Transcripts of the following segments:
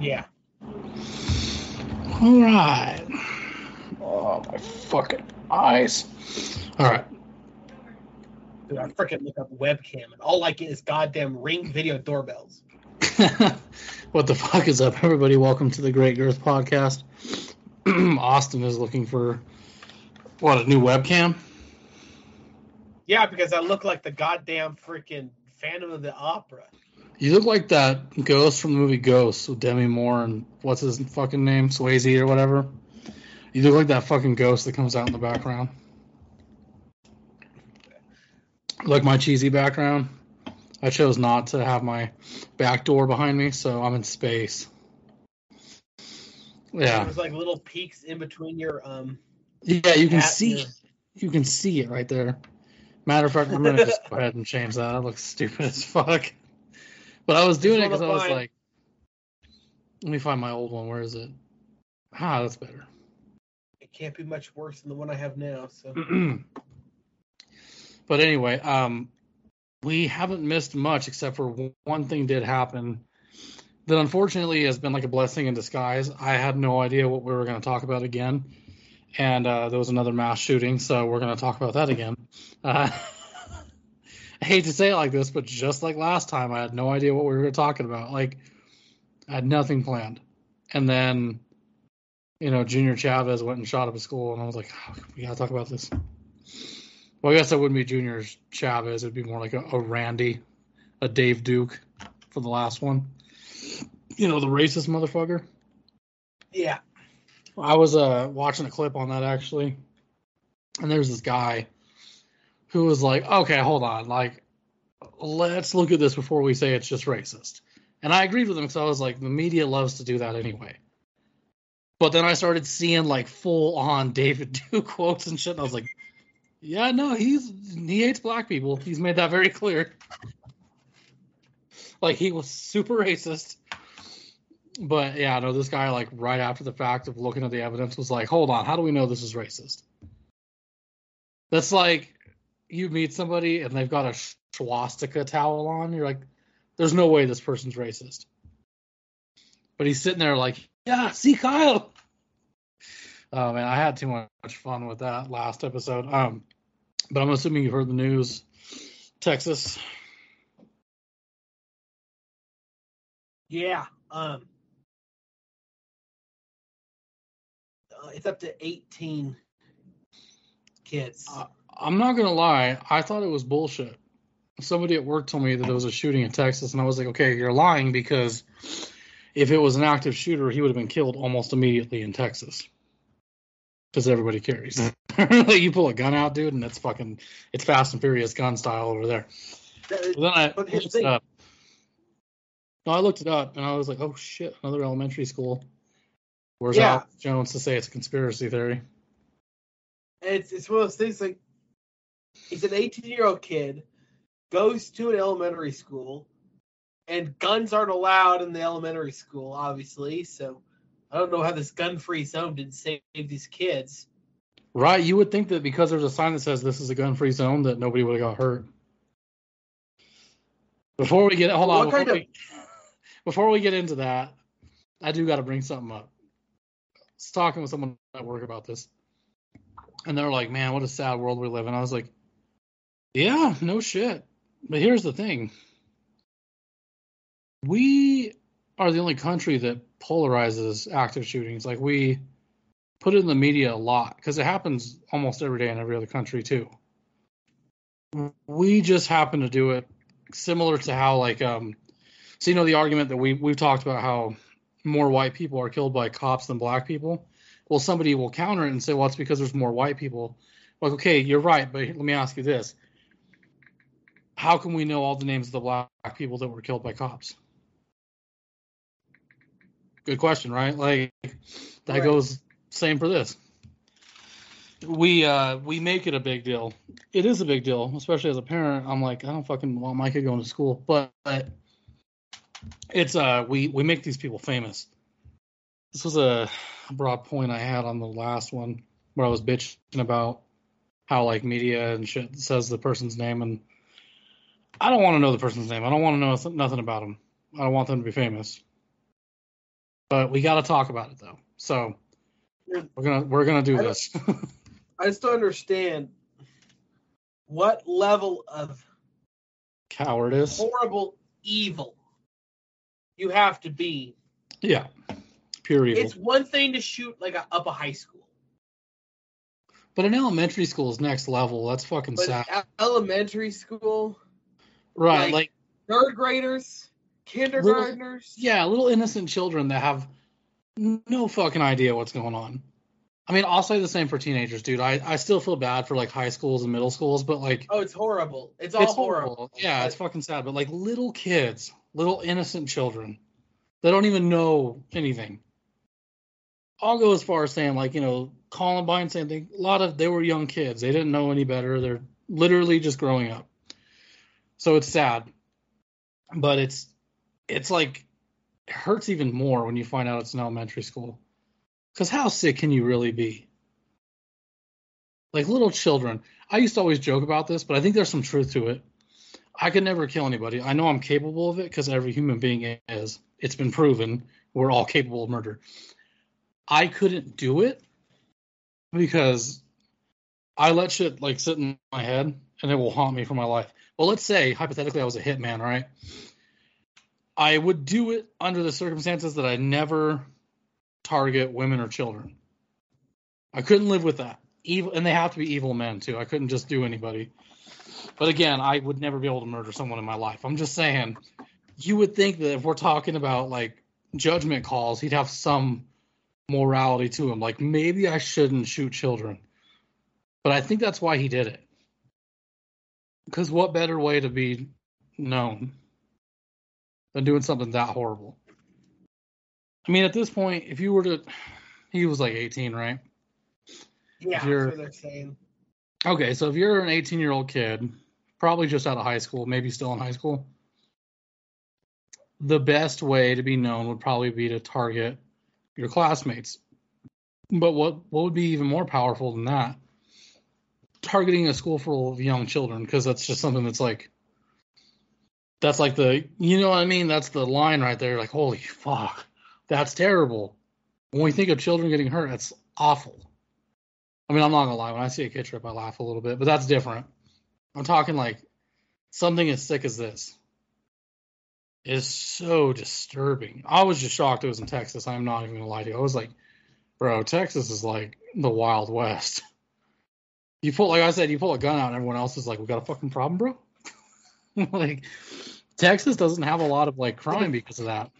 Yeah. All right. Oh my fucking eyes. All right. Dude, I freaking look up webcam and all I get is goddamn ring video doorbells. what the fuck is up, everybody? Welcome to the Great Girth Podcast. Austin is looking for what a new webcam. Yeah, because I look like the goddamn freaking Phantom of the Opera. You look like that ghost from the movie Ghost with Demi Moore and what's his fucking name, Swayze or whatever. You look like that fucking ghost that comes out in the background. Like my cheesy background. I chose not to have my back door behind me, so I'm in space. Yeah. There's like little peaks in between your um. Yeah, you can see your- you can see it right there. Matter of fact, I'm gonna just go ahead and change that. That looks stupid as fuck. But I was doing it because I was find- like, let me find my old one. Where is it? Ah, that's better. It can't be much worse than the one I have now. So but anyway, um, we haven't missed much except for one thing did happen that unfortunately has been like a blessing in disguise. I had no idea what we were going to talk about again, and uh, there was another mass shooting, so we're going to talk about that again. Uh, I hate to say it like this, but just like last time, I had no idea what we were talking about. Like, I had nothing planned, and then. You know, Junior Chavez went and shot up a school, and I was like, oh, "We gotta talk about this." Well, I guess that wouldn't be Junior Chavez. It'd be more like a, a Randy, a Dave Duke for the last one. You know, the racist motherfucker. yeah, I was uh, watching a clip on that actually, and there's this guy who was like, "Okay, hold on, like, let's look at this before we say it's just racist." And I agreed with him because I was like, the media loves to do that anyway. But then I started seeing like full on David Duke quotes and shit, and I was like, "Yeah, no, he's he hates black people. He's made that very clear." Like he was super racist. But yeah, no, this guy like right after the fact of looking at the evidence was like, hold on, how do we know this is racist? That's like you meet somebody and they've got a swastika towel on. You're like, there's no way this person's racist. But he's sitting there like, yeah, see Kyle. Oh man, I had too much fun with that last episode. Um, but I'm assuming you've heard the news. Texas. yeah. Um, uh, it's up to 18 kids. Uh, I'm not gonna lie, I thought it was bullshit. Somebody at work told me that there was a shooting in Texas, and I was like, okay, you're lying because if it was an active shooter, he would have been killed almost immediately in Texas. Because everybody carries. Mm. like you pull a gun out, dude, and it's fucking it's Fast and Furious gun style over there. But then I But looked it up. No, I looked it up and I was like, oh shit, another elementary school. Where's Yeah. Alex Jones to say it's a conspiracy theory? it's it's one of those things like he's an 18 year old kid goes to an elementary school and guns aren't allowed in the elementary school obviously so i don't know how this gun free zone didn't save these kids Right, you would think that because there's a sign that says this is a gun-free zone, that nobody would have got hurt. Before we get hold on, before, of- we, before we get into that, I do got to bring something up. I was talking with someone at work about this, and they're like, "Man, what a sad world we live in." I was like, "Yeah, no shit." But here's the thing: we are the only country that polarizes active shootings. Like we put it in the media a lot because it happens almost every day in every other country too. We just happen to do it similar to how like um so you know the argument that we we've talked about how more white people are killed by cops than black people. Well, somebody will counter it and say, well, it's because there's more white people. Like, okay, you're right, but let me ask you this: How can we know all the names of the black people that were killed by cops? Good question, right? Like that Right. goes same for this. We uh we make it a big deal. It is a big deal, especially as a parent. I'm like, I don't fucking want my kid going to school, but, but it's uh we we make these people famous. This was a broad point I had on the last one where I was bitching about how like media and shit says the person's name and I don't want to know the person's name. I don't want to know nothing about them. I don't want them to be famous. But we got to talk about it though. So we're gonna we're gonna do I this. I just don't understand what level of Cowardice. horrible evil you have to be. Yeah. Pure evil. It's one thing to shoot like a, up a high school, But in elementary school is next level. That's fucking but sad. elementary school, right. like- like third graders, kindergartners. yeah, little innocent children that have no fucking idea what's going on. I mean, I'll say the same for teenagers, dude. I, I still feel bad for like high schools and middle schools, but like Oh, it's horrible. It's all it's horrible. horrible. Yeah, it's fucking sad. But like little kids, little innocent children, they don't even know anything. I'll go as far as saying like you know Columbine, same thing. A lot of they were young kids. They didn't know any better. They're literally just growing up. So it's sad, but it's it's like it hurts even more when you find out it's an elementary school. Because how sick can you really be? Like little children. I used to always joke about this, but I think there's some truth to it. I could never kill anybody. I know I'm capable of it because every human being is. It's been proven we're all capable of murder. I couldn't do it because I let shit like sit in my head and it will haunt me for my life. Well, let's say hypothetically I was a hitman, right? I would do it under the circumstances that I never target women or children. I couldn't live with that. Evil, and they have to be evil men too. I couldn't just do anybody. But again, I would never be able to murder someone in my life. I'm just saying, you would think that if we're talking about like judgment calls, he'd have some morality to him. Like maybe I shouldn't shoot children. But I think that's why he did it. Because what better way to be known than doing something that horrible? I mean, at this point, if you were to, he was like 18, right? Yeah, that's what they're saying. Okay, so if you're an 18 year old kid, probably just out of high school, maybe still in high school, the best way to be known would probably be to target your classmates. But what what would be even more powerful than that? Targeting a school full of young children, because that's just something that's like that's like the you know what I mean? That's the line right there, like, holy fuck, that's terrible. When we think of children getting hurt, that's awful. I mean, I'm not gonna lie. When I see a kid trip, I laugh a little bit, but that's different. I'm talking like something as sick as this is so disturbing. I was just shocked it was in Texas. I'm not even gonna lie to you. I was like, bro, Texas is like the Wild West. You pull, like I said, you pull a gun out, and everyone else is like, "We got a fucking problem, bro." like, Texas doesn't have a lot of like crime because of that.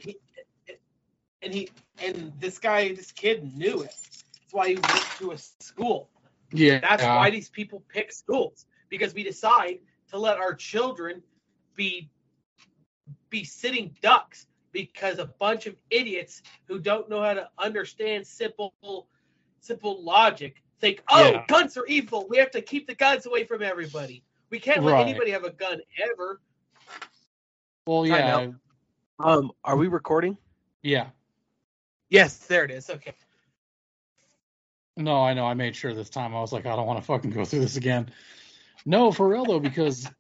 And he and this guy, this kid knew it. That's why he went to a school. Yeah, That's why these people pick schools because we decide to let our children be be sitting ducks because a bunch of idiots who don't know how to understand simple simple logic think, oh, Yeah. guns are evil. We have to keep the guns away from everybody. We can't let Right. anybody have a gun ever. Well, yeah, out. Um, are we recording? yeah. Yes, there it is. Okay. No, I know. I made sure this time. I was like, I don't want to fucking go through this again. No, for real though, because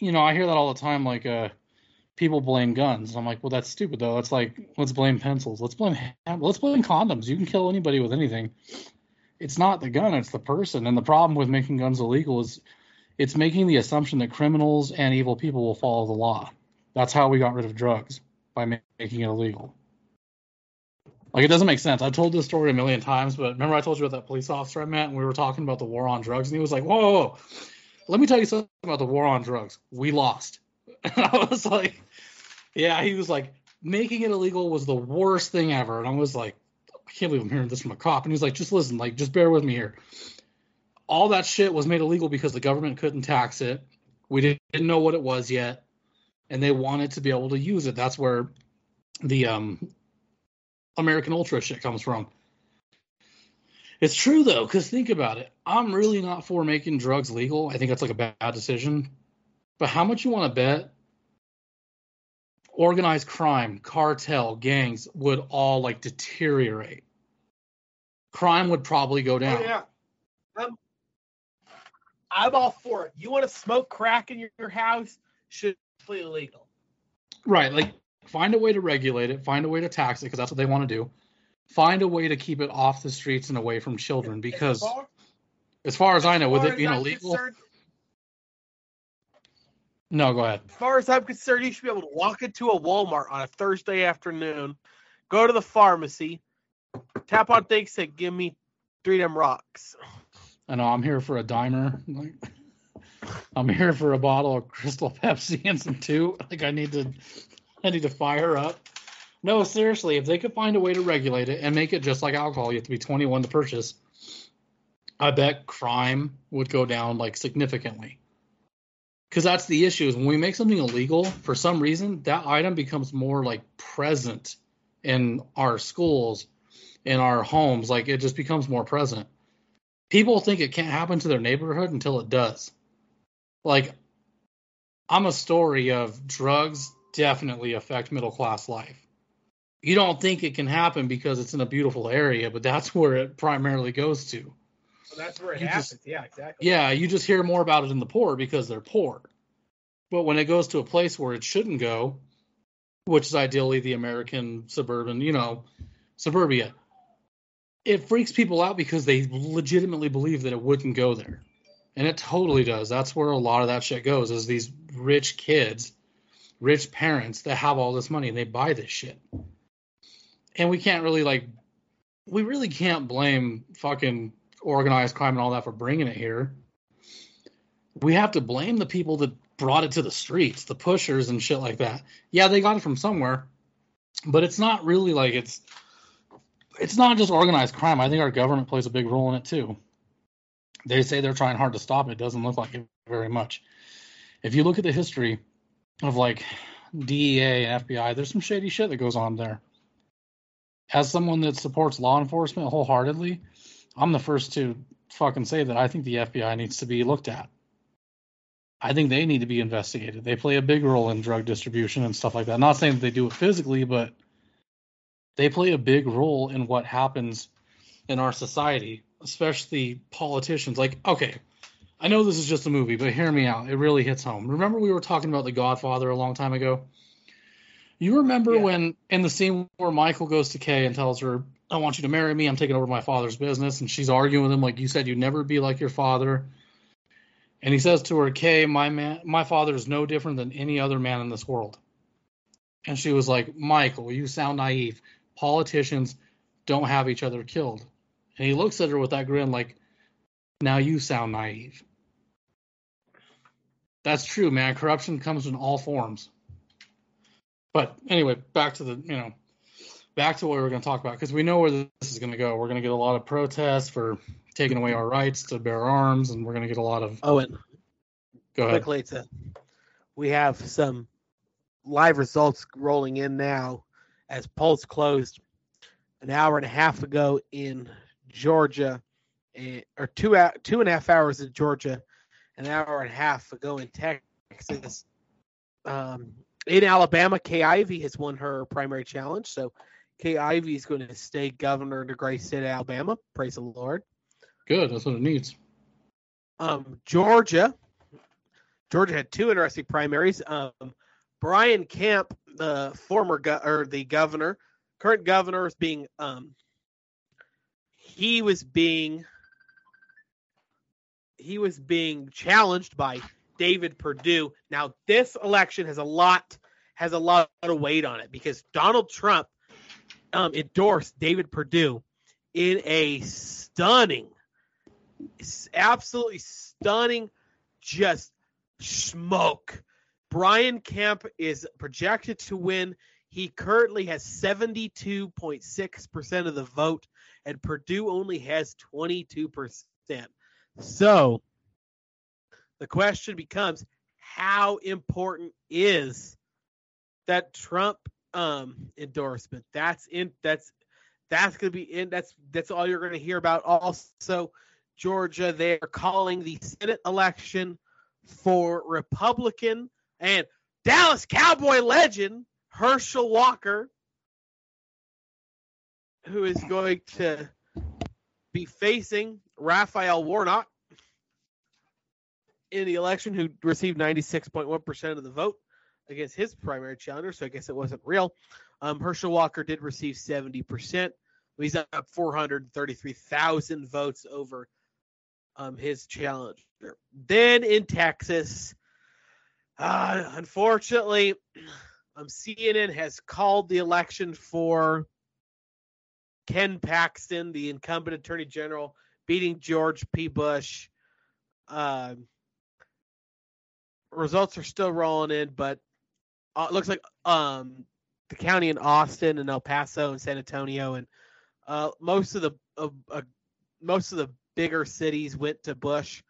you know I hear that all the time. Like, uh, people blame guns. I'm like, well, that's stupid though. It's like, let's blame pencils. Let's blame. Let's blame condoms. You can kill anybody with anything. It's not the gun. It's the person. And the problem with making guns illegal is it's making the assumption that criminals and evil people will follow the law. That's how we got rid of drugs by ma- making it illegal. Like it doesn't make sense. I've told this story a million times, but remember I told you about that police officer I met and we were talking about the war on drugs and he was like, "Whoa, whoa, whoa. let me tell you something about the war on drugs. We lost." And I was like, "Yeah." He was like, "Making it illegal was the worst thing ever," and I was like, "I can't believe I'm hearing this from a cop." And he's like, "Just listen, like, just bear with me here. All that shit was made illegal because the government couldn't tax it. We didn't, know what it was yet, and they wanted to be able to use it. That's where the um American Ultra shit comes from. It's true though, because think about it. I'm really not for making drugs legal. I think that's like a bad decision. But how much you want to bet organized crime, cartel, gangs would all like deteriorate? Crime would probably go oh, down. Oh, yeah. I'm, I'm all for it. You want to smoke crack in your, your house? Should be illegal. Right. Like Find a way to regulate it. Find a way to tax it because that's what they want to do. Find a way to keep it off the streets and away from children because, As far- as far as I know, with it as being illegal. No, go ahead. As far as I'm concerned, you should be able to walk into a Walmart on a Thursday afternoon, go to the pharmacy, tap on things, say, "Give me three of them rocks." I know I'm here for a dimer. Like, I'm here for a bottle of Crystal Pepsi and some two. Like I need to, I need to fire up. No, seriously, if they could find a way to regulate it and make it just like alcohol, you have to be 21 to purchase. I bet crime would go down like significantly. Because that's the issue is when we make something illegal, for some reason, that item becomes more like present in our schools, in our homes. Like it just becomes more present people think it can't happen to their neighborhood until it does. Like, I'm a story of drugs definitely affect middle class life. You don't think it can happen because it's in a beautiful area, but that's where it primarily goes to. That's where it You just- Yeah, exactly. Yeah, you just hear more about it in the poor because they're poor. But when it goes to a place where it shouldn't go, which is ideally the American suburban, you know, suburbia, it freaks people out because they legitimately believe that it wouldn't go there. And it totally does. That's where a lot of that shit goes is these rich kids, rich parents that have all this money and they buy this shit. And we can't really like we really can't blame fucking organized crime and all that for bringing it here. We have to blame the people that brought it to the streets, the pushers and shit like that. Yeah, they got it from somewhere, but it's not really like it's it's not just organized crime. I think our government plays a big role in it too. They say they're trying hard to stop it. It doesn't look like it very much. If you look at the history of like DEA and FBI, there's some shady shit that goes on there. As someone that supports law enforcement wholeheartedly, I'm the first to fucking say that I think the FBI needs to be looked at. I think they need to be investigated. They play a big role in drug distribution and stuff like that. Not saying that they do it physically, but they play a big role in what happens in our society, especially politicians. Like, okay, I know this is just a movie, but hear me out. It really hits home. Remember we were talking about The Godfather a long time ago? You remember Yeah. when in the scene where Michael goes to Kay and tells her, I want you to marry me, I'm taking over my father's business, and she's arguing with him like you said you'd never be like your father. And he says to her, Kay, my man my father is no different than any other man in this world. And she was like, Michael, you sound naive politicians don't have each other killed. And he looks at her with that grin like, now you sound naive. That's true, man. Corruption comes in all forms. But anyway, back to the, you know, back to what we were going to talk about because we know where this is going to go. We're going to get a lot of protests for taking away our rights to bear arms, and we're going to get a lot of. Owen, Go ahead. quickly, to, we have some live results rolling in now as polls closed an hour and a half ago in Georgia, eh, or two two and a half hours in Georgia, an hour and a half ago in Texas. Um, in Alabama, Kay Ivey has won her primary challenge, so Kay Ivey is going to stay governor of the great state of Alabama. Praise the Lord. Good. That's what it needs. Um, Georgia. Georgia had two interesting primaries. Um, Brian Kemp, the former go- or the governor, current governor is being um, he was being he was being challenged by David Perdue. Now this election has a lot has a lot of weight on it because Donald Trump um, endorsed David Perdue in a stunning, absolutely stunning, just smoke. Brian Kemp is projected to win. He currently has 72.6% of the vote, and Perdue only has 22%. So the question becomes how important is that Trump um endorsement? That's in that's that's going to be in that's that's all you're going to hear about also Georgia they're calling the Senate election for Republican and Dallas Cowboy legend Herschel Walker, who is going to be facing Raphael Warnock in the election, who received 96.1% of the vote against his primary challenger, so I guess it wasn't real. Um, Herschel Walker did receive 70%. He's up 433,000 votes over um, his challenger. Then in Texas, uh, unfortunately, um, CNN has called the election for Ken Paxton, the incumbent attorney general, beating George P. Bush. Uh, results are still rolling in, but uh, it looks like um, the county in Austin and El Paso and San Antonio and uh, most of the uh, most of the bigger cities went to Bush,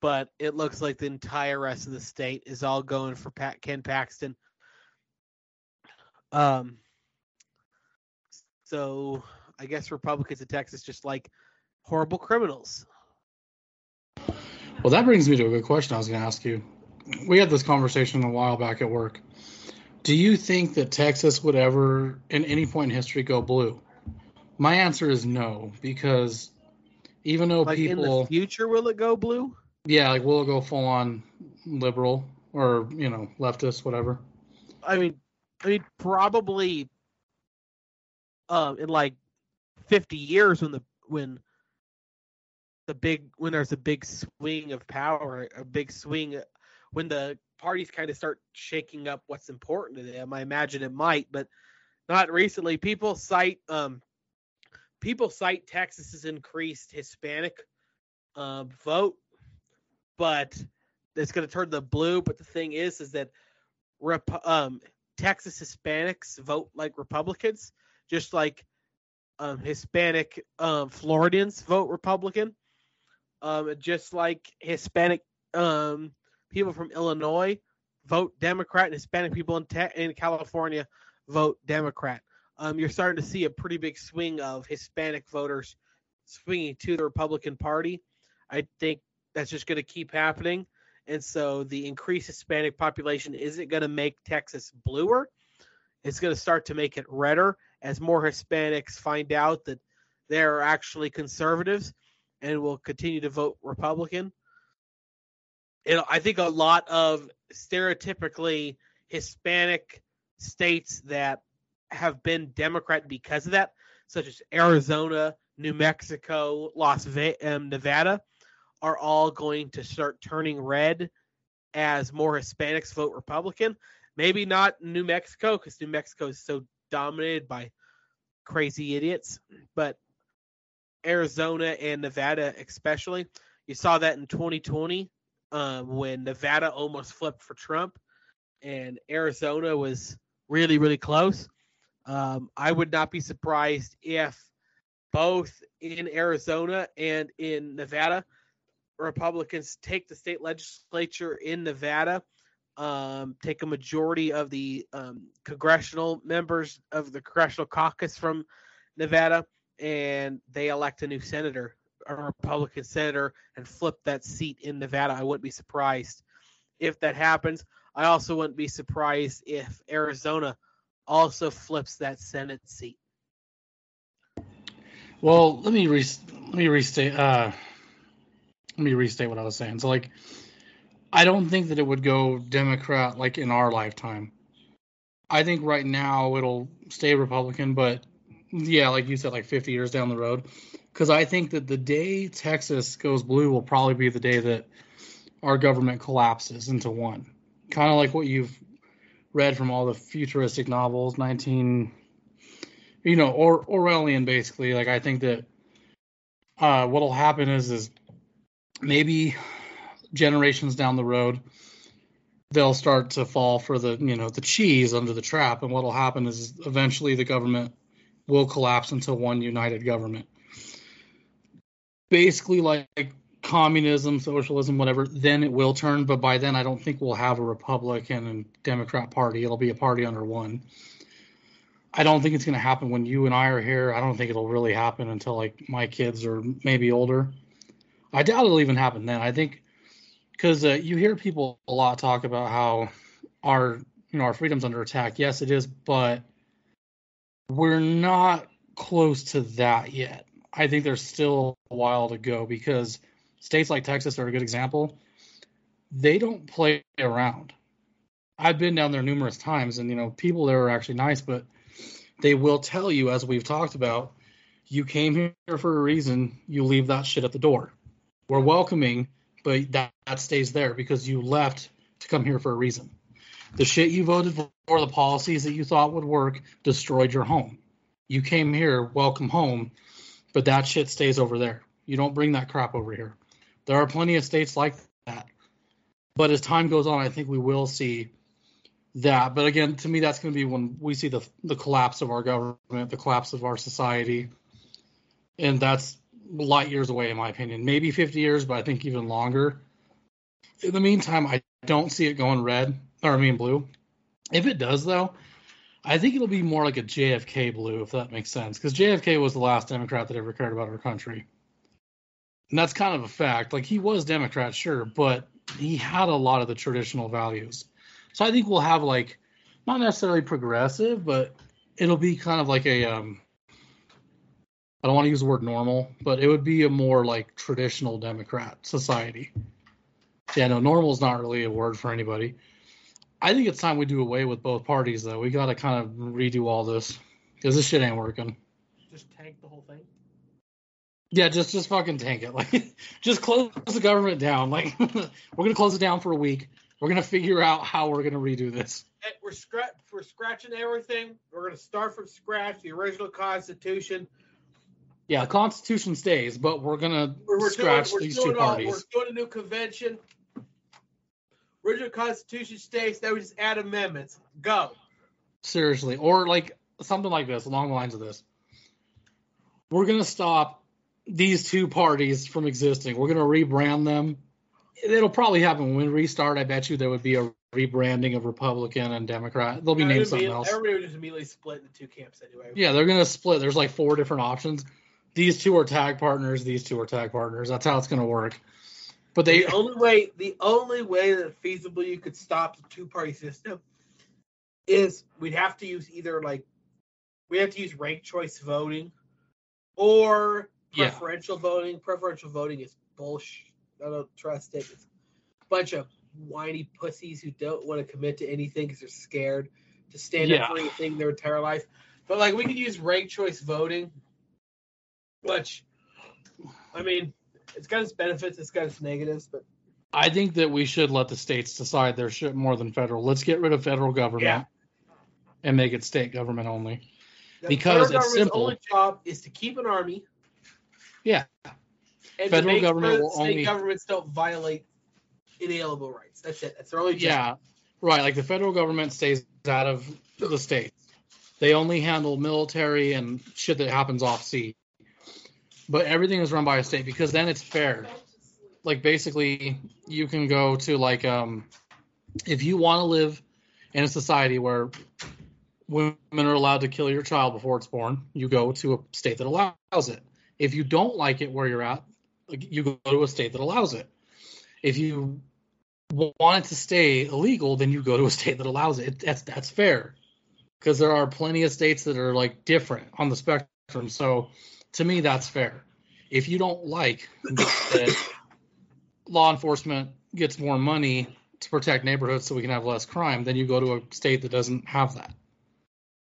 but it looks like the entire rest of the state is all going for Pat, Ken Paxton. Um, so I guess Republicans in Texas just like horrible criminals. Well, that brings me to a good question I was going to ask you. We had this conversation a while back at work. Do you think that Texas would ever, in any point in history, go blue? My answer is no, because even though like people in the future will it go blue? Yeah, like will it go full on liberal or you know leftist, whatever. I mean, I mean probably um in like 50 years when the when the big when there's a big swing of power, a big swing when the parties kind of start shaking up what's important to them. I imagine it might, but not recently. People cite um people cite Texas's increased Hispanic uh, vote, but it's going to turn the blue. But the thing is, is that rep- um, Texas Hispanics vote like Republicans, just like um, Hispanic um, Floridians vote Republican, um, just like Hispanic um, people from Illinois vote Democrat, and Hispanic people in, te- in California vote Democrat um, you're starting to see a pretty big swing of Hispanic voters swinging to the Republican Party. I think that's just going to keep happening. And so the increased Hispanic population isn't going to make Texas bluer. It's going to start to make it redder as more Hispanics find out that they're actually conservatives and will continue to vote Republican. Know, I think a lot of stereotypically Hispanic states that have been Democrat because of that, such as Arizona, New Mexico, Las Vegas, um, Nevada, are all going to start turning red as more Hispanics vote Republican. Maybe not New Mexico because New Mexico is so dominated by crazy idiots, but Arizona and Nevada, especially. You saw that in 2020 um, when Nevada almost flipped for Trump and Arizona was really, really close. Um, I would not be surprised if both in Arizona and in Nevada, Republicans take the state legislature in Nevada, um, take a majority of the um, congressional members of the congressional caucus from Nevada, and they elect a new senator, a Republican senator, and flip that seat in Nevada. I wouldn't be surprised if that happens. I also wouldn't be surprised if Arizona also flips that Senate seat. Well, let me re- let me restate uh let me restate what I was saying. So like I don't think that it would go Democrat like in our lifetime. I think right now it'll stay Republican, but yeah, like you said, like 50 years down the road. Because I think that the day Texas goes blue will probably be the day that our government collapses into one. Kind of like what you've read from all the futuristic novels, 19, you know, or Orwellian basically. Like I think that uh, what'll happen is is maybe generations down the road they'll start to fall for the you know the cheese under the trap, and what'll happen is eventually the government will collapse into one united government. Basically, like communism, socialism, whatever, then it will turn. But by then, I don't think we'll have a Republican and Democrat party. It'll be a party under one. I don't think it's going to happen when you and I are here. I don't think it'll really happen until like my kids are maybe older. I doubt it'll even happen then. I think because uh, you hear people a lot talk about how our you know our freedom's under attack. Yes, it is, but we're not close to that yet. I think there's still a while to go because states like Texas are a good example. They don't play around. I've been down there numerous times, and you know, people there are actually nice, but they will tell you, as we've talked about, you came here for a reason. You leave that shit at the door. We're welcoming, but that, that stays there because you left to come here for a reason. The shit you voted for, the policies that you thought would work, destroyed your home. You came here, welcome home, but that shit stays over there. You don't bring that crap over here. There are plenty of states like that. But as time goes on, I think we will see that. But again, to me, that's going to be when we see the the collapse of our government, the collapse of our society, and that's light years away, in my opinion. Maybe 50 years, but I think even longer. In the meantime, I don't see it going red, or I mean blue. If it does, though, I think it'll be more like a JFK blue, if that makes sense, because JFK was the last Democrat that ever cared about our country. And that's kind of a fact. Like he was Democrat, sure, but he had a lot of the traditional values. So I think we'll have like not necessarily progressive, but it'll be kind of like a um I don't want to use the word normal, but it would be a more like traditional Democrat society. Yeah, no, normal is not really a word for anybody. I think it's time we do away with both parties, though. We got to kind of redo all this because this shit ain't working. Just tank the whole thing. Yeah, just just fucking tank it. Like, just close the government down. Like, we're gonna close it down for a week. We're gonna figure out how we're gonna redo this. We're scra- we're scratching everything. We're gonna start from scratch. The original Constitution. Yeah, Constitution stays, but we're gonna We're, we're scratch doing, we're these two parties. we're doing a new convention. Original Constitution states that we just add amendments. Go. Seriously, or like something like this, along the lines of this. We're gonna stop these two parties from existing. We're gonna rebrand them. It'll probably happen when we restart. I bet you there would be a rebranding of Republican and Democrat. They'll be named something else. Everybody would just immediately split into two camps anyway. Yeah, they're gonna split. There's like four different options. These two are tag partners. These two are tag partners. That's how it's gonna work. But they, the only way the only way that feasibly you could stop the two party system is we'd have to use either like we have to use ranked choice voting or Yeah. preferential voting. Preferential voting is bullshit. I don't trust it. It's a bunch of whiny pussies who don't want to commit to anything because they're scared to stand Yeah. up for anything their entire life. But like we could use ranked choice voting, which I mean, it's got its benefits, it's got its negatives, but I think that we should let the states decide their shit more than federal. Let's get rid of federal government Yeah. and make it state government only. The Because it's simple. only job is to keep an army. Yeah. And Federal government sure will state only- governments don't violate inalienable rights. That's it. That's their only job. Yeah, right. Like the federal government stays out of the states. They only handle military and shit that happens off sea. But everything is run by a state because then it's fair. Like basically, you can go to like um, if you want to live in a society where women are allowed to kill your child before it's born, you go to a state that allows it. If you don't like it where you're at, you go to a state that allows it. If you want it to stay illegal, then you go to a state that allows it. That's that's fair, because there are plenty of states that are like different on the spectrum. So to me, that's fair. If you don't like that law enforcement gets more money to protect neighborhoods so we can have less crime, then you go to a state that doesn't have that.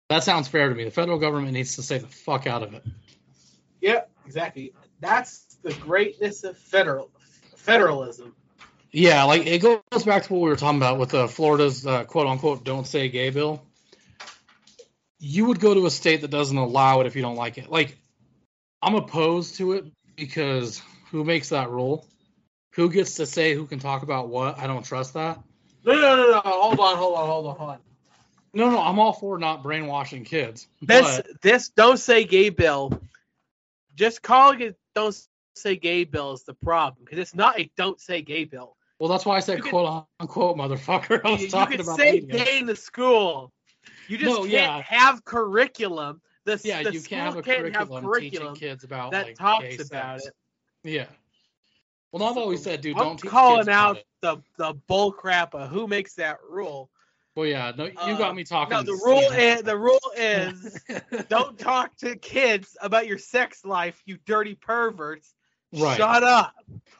That sounds fair to me. The federal government needs to stay the fuck out of it. Yeah, exactly. That's the greatness of federal federalism. Yeah, like it goes back to what we were talking about with uh, Florida's uh, quote unquote "Don't Say Gay" bill. You would go to a state that doesn't allow it if you don't like it. Like, I'm opposed to it because who makes that rule? Who gets to say who can talk about what? I don't trust that. No, no, no, no. Hold on, hold on, hold on, hold on. No, no, I'm all for not brainwashing kids. This But this don't say gay bill. Just calling it don't say gay bill is the problem because it's not a don't say gay bill. well, that's why I said You could- quote unquote motherfucker. I was You, you talking can about say gay in the school. You just No, can't yeah. have curriculum. The, Yeah, the you can't have a can't curriculum, have curriculum teaching kids about that like, talks about sex. it. Yeah. Well, I've always said, dude, I'm don't teach calling kids about out the the bull crap of who makes that rule. Well, yeah, no, you Uh, got me talking. No, the rule is the rule is don't talk to kids about your sex life, you dirty perverts. Right. Shut up.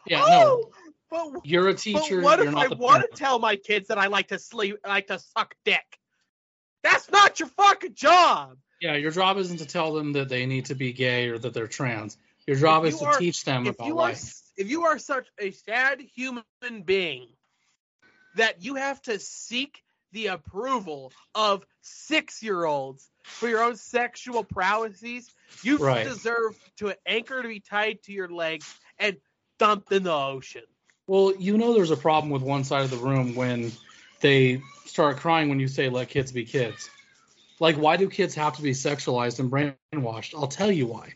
Yeah, oh, But, You're a but teacher. what you're if I want to tell my kids that I like to sleep, I like to suck dick? That's not your fucking job. Yeah, your job isn't to tell them that they need to be gay or that they're trans. Your job If is you to are- teach them If about you are life. if you are such a sad human being that you have to seek the approval of six year olds for your own sexual prowesses, you Right. deserve to an anchor to be tied to your legs and dumped in the ocean. Well, you know there's a problem with one side of the room when they start crying when you say let kids be kids. Like, why do kids have to be sexualized and brainwashed? I'll tell you why.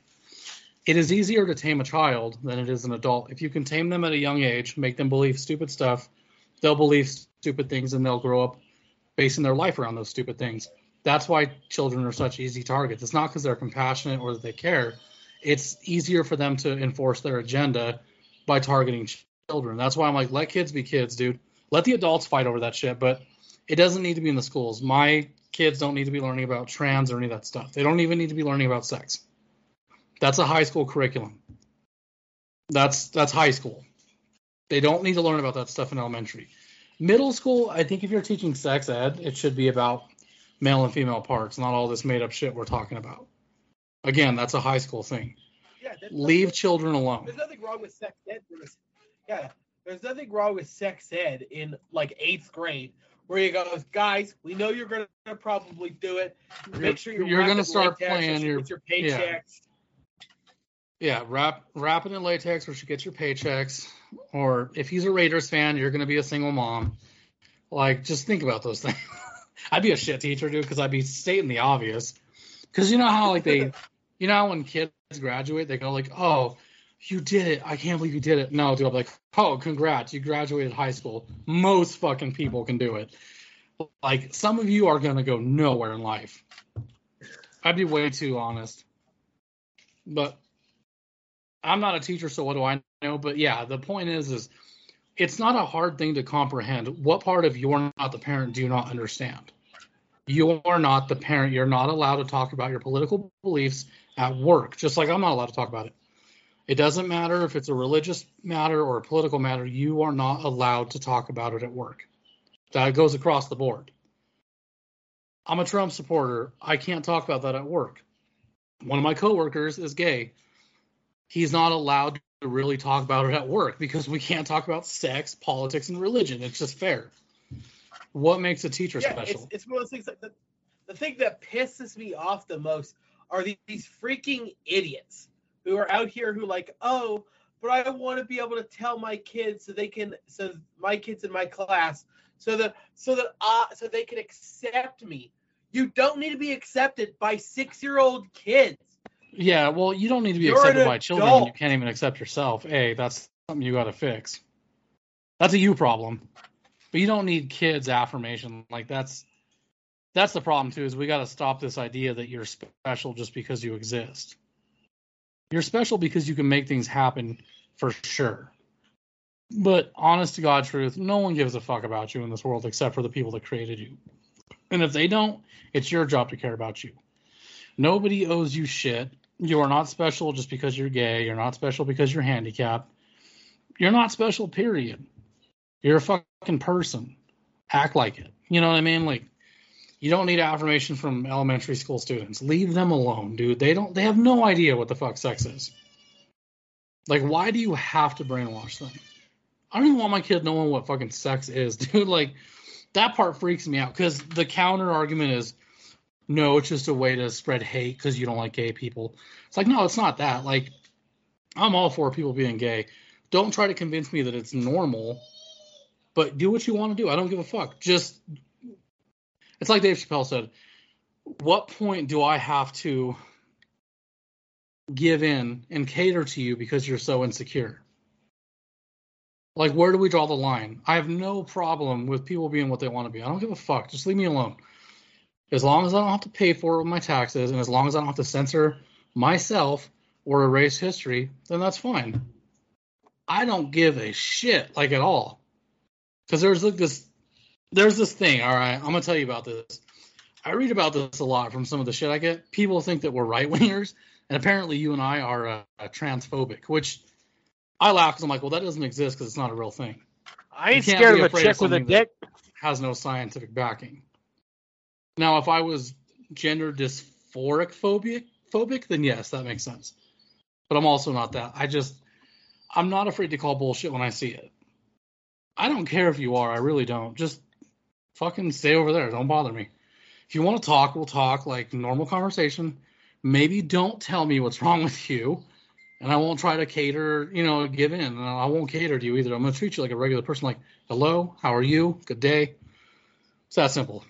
It is easier to tame a child than it is an adult. If you can tame them at a young age, make them believe stupid stuff, they'll believe stupid things and they'll grow up basing their life around those stupid things. That's why children are such easy targets. It's not because they're compassionate or that they care. It's easier for them to enforce their agenda by targeting children. That's why I'm like, let kids be kids, dude. Let the adults fight over that shit, but it doesn't need to be in the schools. My kids don't need to be learning about trans or any of that stuff. They don't even need to be learning about sex. That's a high school curriculum. That's that's high school. They don't need to learn about that stuff in elementary. Middle school, I think if you're teaching sex ed, it should be about male and female parts, not all this made up shit we're talking about. Again, that's a high school thing. Yeah, Leave children alone. There's nothing wrong with sex ed. There's, yeah, there's nothing wrong with sex ed in like eighth grade, where you go, guys, we know you're gonna probably do it. Make sure you're, You're gonna wrapping start playing your- your paychecks. Yeah, wrap wrap it in latex where she gets your paychecks. Or if he's a Raiders fan, you're gonna be a single mom. Like, just think about those things. I'd be a shit teacher, dude, because I'd be stating the obvious. Because you know how like they, you know how when kids graduate, they go like, "Oh, you did it! I can't believe you did it." No, dude, I'm like, "Oh, congrats! You graduated high school. Most fucking people can do it. Like, some of you are gonna go nowhere in life." I'd be way too honest. But I'm not a teacher, so what do I know? But yeah, the point is, is it's not a hard thing to comprehend. What part of you're not the parent do you not understand? You are not the parent. You're not allowed to talk about your political beliefs at work, just like I'm not allowed to talk about it. It doesn't matter if it's a religious matter or a political matter. You are not allowed to talk about it at work. That goes across the board. I'm a Trump supporter. I can't talk about that at work. One of my coworkers is gay he's not allowed to really talk about it at work because we can't talk about sex, politics, and religion. It's just fair. What makes a teacher Yeah, special? it's, it's one of those things. That, the, the thing that pisses me off the most are these, these freaking idiots who are out here who like, oh, but I want to be able to tell my kids so they can, so my kids in my class, so that so that uh, so they can accept me. You don't need to be accepted by six-year-old kids. yeah, well, you don't need to be You're accepted by children you can't even accept yourself. Hey, that's something you got to fix. That's a you problem. But you don't need kids' affirmation. Like that's that's the problem too. Is we got to stop this idea that you're special just because you exist. You're special because you can make things happen for sure. But honest to God truth, no one gives a fuck about you in this world except for the people that created you. And if they don't, it's your job to care about you. Nobody owes you shit. You are not special just because you're gay. You're not special because you're handicapped. You're not special, period. You're a fucking person. Act like it. You know what I mean? Like, you don't need affirmation from elementary school students. Leave them alone, dude. They don't. They have no idea what the fuck sex is. Like, why do you have to brainwash them? I don't even want my kid knowing what fucking sex is, dude. Like, that part freaks me out because the counter argument is, no, it's just a way to spread hate because you don't like gay people. It's like, no, it's not that. Like, I'm all for people being gay. Don't try to convince me that it's normal, but do what you want to do. I don't give a fuck. Just, it's like Dave Chappelle said, what point do I have to give in and cater to you because you're so insecure? Like, where do we draw the line? I have no problem with people being what they want to be. I don't give a fuck. Just leave me alone. As long as I don't have to pay for it with my taxes, and as long as I don't have to censor myself or erase history, then that's fine. I don't give a shit, like at all. Because there's like this, there's this thing. All right, I'm gonna tell you about this. I read about this a lot from some of the shit I get. People think that we're right wingers, and apparently you and I are uh, transphobic, which I laugh because I'm like, well, that doesn't exist because it's not a real thing. I ain't scared of a of chick with a dick. Has no scientific backing. Now, if I was gender dysphoric phobic, phobic, then yes, that makes sense. But I'm also not that. I just, I'm not afraid to call bullshit when I see it. I don't care if you are. I really don't. Just fucking stay over there. Don't bother me. If you want to talk, we'll talk like normal conversation. Maybe don't tell me what's wrong with you, and I won't try to cater. You know, give in. And I won't cater to you either. I'm gonna treat you like a regular person. Like, hello, how are you? Good day. It's that simple.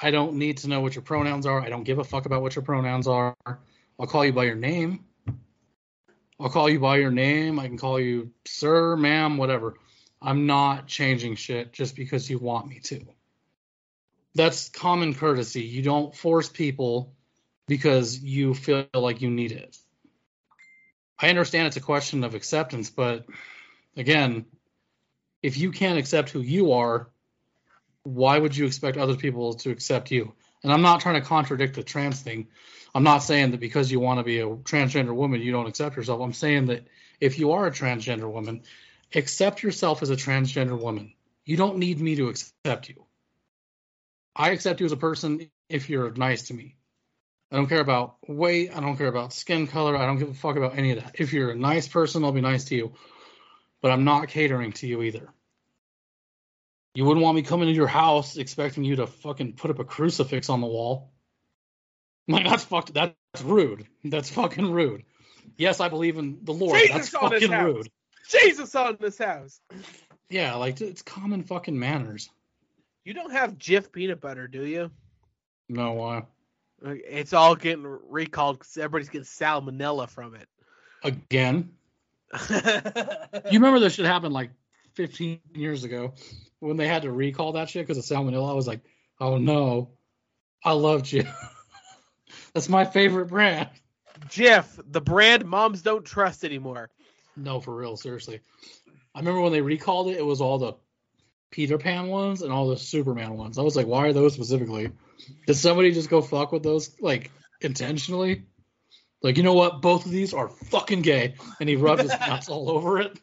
I don't need to know what your pronouns are. I don't give a fuck about what your pronouns are. I'll call you by your name. I'll call you by your name. I can call you sir, ma'am, whatever. I'm not changing shit just because you want me to. That's common courtesy. You don't force people because you feel like you need it. I understand it's a question of acceptance, but again, if you can't accept who you are, why would you expect other people to accept you? And I'm not trying to contradict the trans thing. I'm not saying that because you want to be a transgender woman, you don't accept yourself. I'm saying that if you are a transgender woman, accept yourself as a transgender woman. You don't need me to accept you. I accept you as a person if you're nice to me. I don't care about weight. I don't care about skin color. I don't give a fuck about any of that. If you're a nice person, I'll be nice to you. But I'm not catering to you either. You wouldn't want me coming to your house expecting you to fucking put up a crucifix on the wall. Like, that's fucked. That's rude. That's fucking rude. Yes, I believe in the Lord. Jesus that's this fucking house. rude. Jesus on this house. Yeah, like it's common fucking manners. You don't have Jif peanut butter, do you? No, why? It's all getting recalled because everybody's getting salmonella from it. Again, you remember this shit happened like 15 years ago when they had to recall that shit because of salmonella. I was like, oh no, I love you. That's my favorite brand. Jif, the brand moms don't trust anymore. No, for real, seriously. I remember when they recalled it, it was all the Peter Pan ones and all the Superman ones. I was like, why are those specifically? Did somebody just go fuck with those like intentionally? Like, you know what? Both of these are fucking gay, and he rubbed his nuts all over it.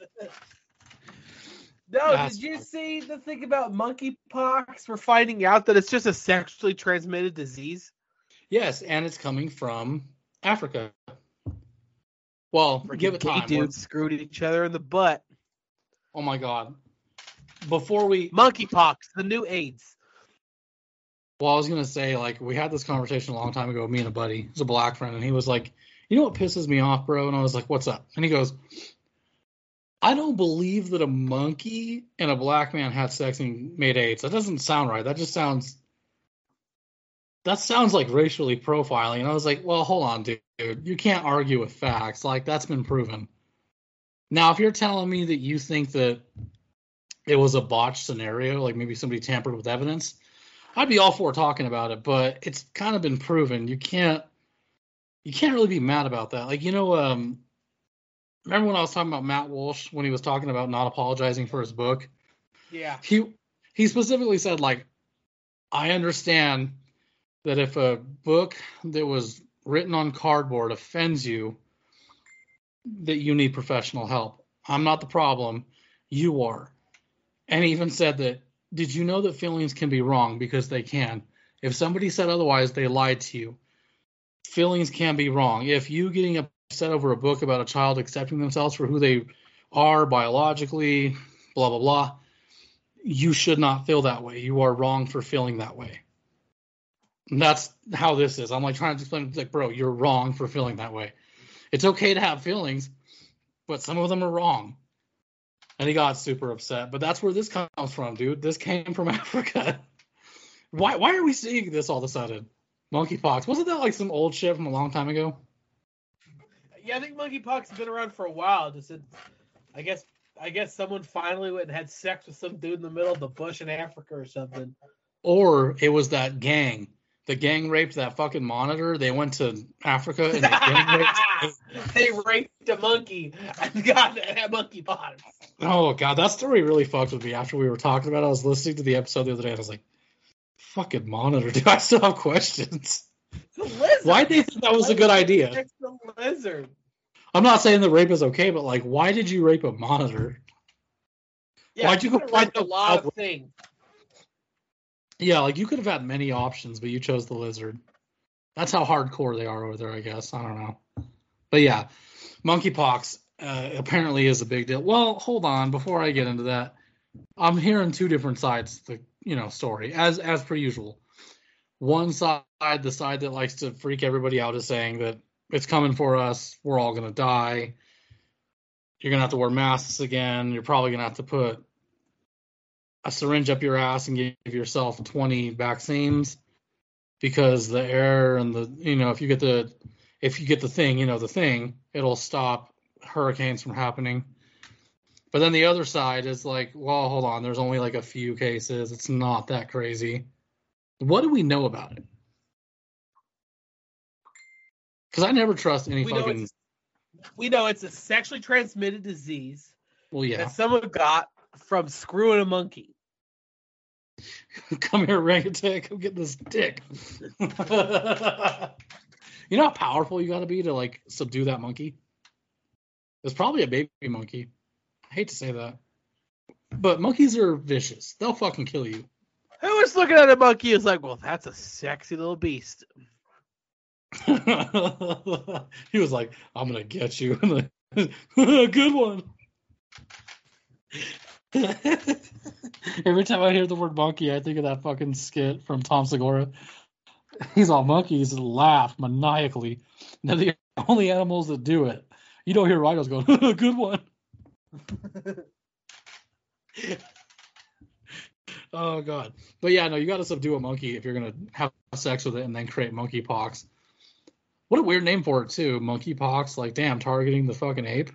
No, That's did you see the thing about monkeypox? We're finding out that it's just a sexually transmitted disease. Yes, and it's coming from Africa. Well, Freaking give it time. dudes screwed each other in the butt. Oh my god. Before we Monkeypox, the new AIDS. Well, I was gonna say, like, we had this conversation a long time ago, me and a buddy, he's a black friend, and he was like, You know what pisses me off, bro? And I was like, What's up? And he goes, I don't believe that a monkey and a black man had sex and made AIDS. That doesn't sound right. That just sounds that sounds like racially profiling. And I was like, Well, hold on, dude. You can't argue with facts. Like that's been proven. Now, if you're telling me that you think that it was a botched scenario, like maybe somebody tampered with evidence, I'd be all for talking about it, but it's kind of been proven. You can't you can't really be mad about that. Like, you know, um remember when I was talking about Matt Walsh when he was talking about not apologizing for his book? Yeah. He he specifically said like I understand that if a book that was written on cardboard offends you that you need professional help. I'm not the problem, you are. And even said that did you know that feelings can be wrong because they can. If somebody said otherwise, they lied to you. Feelings can be wrong. If you getting upset over a book about a child accepting themselves for who they are biologically, blah blah blah, you should not feel that way. You are wrong for feeling that way. And that's how this is. I'm like trying to explain, like, bro, you're wrong for feeling that way. It's okay to have feelings, but some of them are wrong. And he got super upset. But that's where this comes from, dude. This came from Africa. Why why are we seeing this all of a sudden? Monkeypox. Wasn't that like some old shit from a long time ago? Yeah, I think monkeypox has been around for a while. Just I guess I guess someone finally went and had sex with some dude in the middle of the bush in Africa or something. Or it was that gang. The gang raped that fucking monitor. They went to Africa and they gang raped. they raped a monkey and got that monkeypox. Oh god, that story really fucked with me after we were talking about it. I was listening to the episode the other day and I was like, fucking monitor, do I still have questions. It's a lizard. Why do you think that was a good idea? It's a lizard. I'm not saying the rape is okay, but like, why did you rape a monitor? Yeah, Why'd you go could've raped a find a lot of things? Yeah, like you could have had many options, but you chose the lizard. That's how hardcore they are over there, I guess. I don't know. But yeah, monkeypox uh, apparently is a big deal. Well, hold on, before I get into that, I'm hearing two different sides the you know story, as as per usual. One side, the side that likes to freak everybody out, is saying that it's coming for us. We're all gonna die. You're gonna have to wear masks again. You're probably gonna have to put a syringe up your ass and give yourself 20 vaccines because the air and the you know if you get the if you get the thing you know the thing it'll stop hurricanes from happening. But then the other side is like well hold on there's only like a few cases. It's not that crazy. What do we know about it? Because i never trust any We fucking it's, we know it's a sexually transmitted disease well yeah. that someone got from screwing a monkey. come here orangutan come get this dick. You know how powerful you got to be to like subdue that monkey? It's probably a baby monkey. I hate to say that. But monkeys are vicious. They'll fucking kill you. Who was looking at a monkey? Is like, well, that's a sexy little beast. he was like i'm gonna get you. Good one every time i hear the word monkey i think of that fucking skit from tom segura. He's all monkeys laugh maniacally. They're the only animals that do it. You don't hear rhinos going good one. Oh god. But yeah no you got to subdue a monkey if you're gonna have sex with it and then create monkeypox what a weird name for it too. Monkeypox like damn targeting the fucking ape?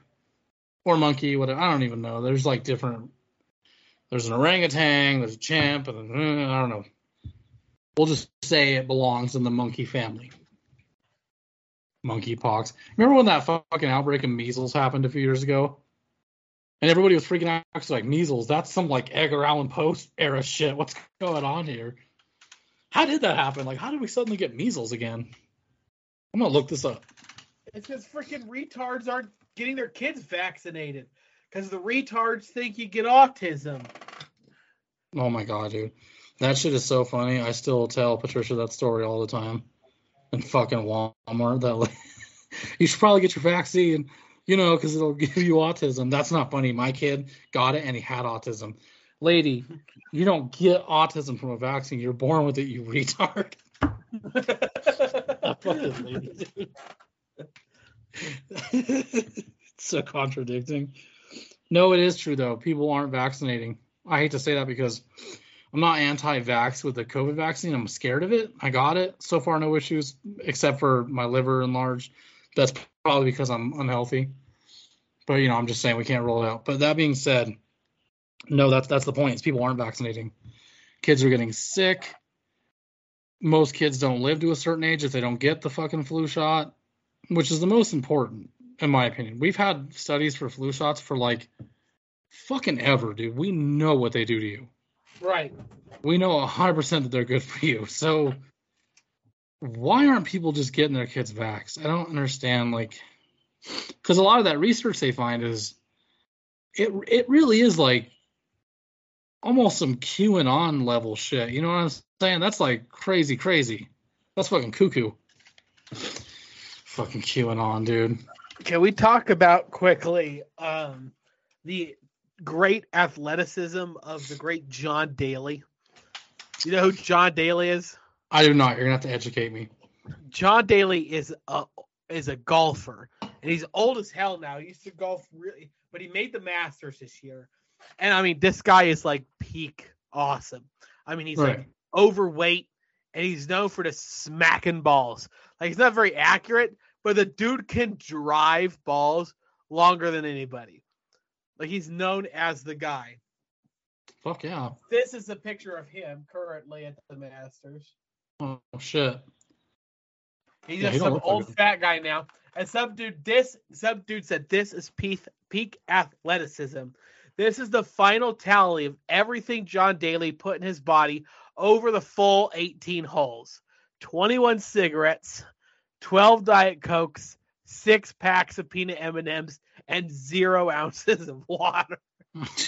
Or monkey whatever. I don't even know. There's like different there's an orangutan there's a chimp and uh, i don't know. We'll just say it belongs in the monkey family. Monkeypox. Remember when that fucking outbreak of measles happened a few years ago? And everybody was freaking out 'cause, like measles that's some like edgar allan poe era shit. What's going on here? How did that happen? Like how did we suddenly get measles again? I'm gonna look this up. It's because freaking retards aren't getting their kids vaccinated because the retards think you get autism. Oh my god, dude. That shit is so funny. I still tell Patricia that story all the time. And fucking Walmart that like, you should probably get your vaccine, you know, because it'll give you autism. That's not funny. My kid got it and he had autism. Lady, you don't get autism from a vaccine. You're born with it, you retard. Lady, so contradicting. No, it is true though. People aren't vaccinating. I hate to say that because I'm not anti-vax with the COVID vaccine. I'm scared of it. I got it. So far, no issues except for my liver enlarged. That's probably because I'm unhealthy. But you know, I'm just saying we can't roll it out. But that being said, no, that's that's the point. Is people aren't vaccinating. Kids are getting sick. Most kids don't live to a certain age if they don't get the fucking flu shot, which is the most important, in my opinion. We've had studies for flu shots for like fucking ever, dude. We know what they do to you. right. We know 100% that they're good for you. So why aren't people just getting their kids vaxxed? I don't understand. Like, because a lot of that research they find is it it really is like almost some QAnon level shit. You know what I'm saying? That's like crazy, crazy. That's fucking cuckoo. fucking QAnon, dude. Can we talk about quickly um, the great athleticism of the great John Daly? You know who John Daly is? I do not. You're gonna have to educate me. John Daly is a is a golfer, and he's old as hell now. He used to golf really, but he made the Masters this year. And I mean, this guy is like peak awesome. I mean, he's like overweight, and he's known for just smacking balls. Like he's not very accurate, but the dude can drive balls longer than anybody. Like he's known as the guy. Fuck yeah. This is a picture of him currently at the Masters. Oh shit. He's Yeah, just he some look like old fat guy now. And some dude, this some dude said this is peak peak athleticism. This is the final tally of everything John Daly put in his body over the full 18 holes. 21 cigarettes, 12 diet cokes, six packs of peanut M&Ms, and zero ounces of water.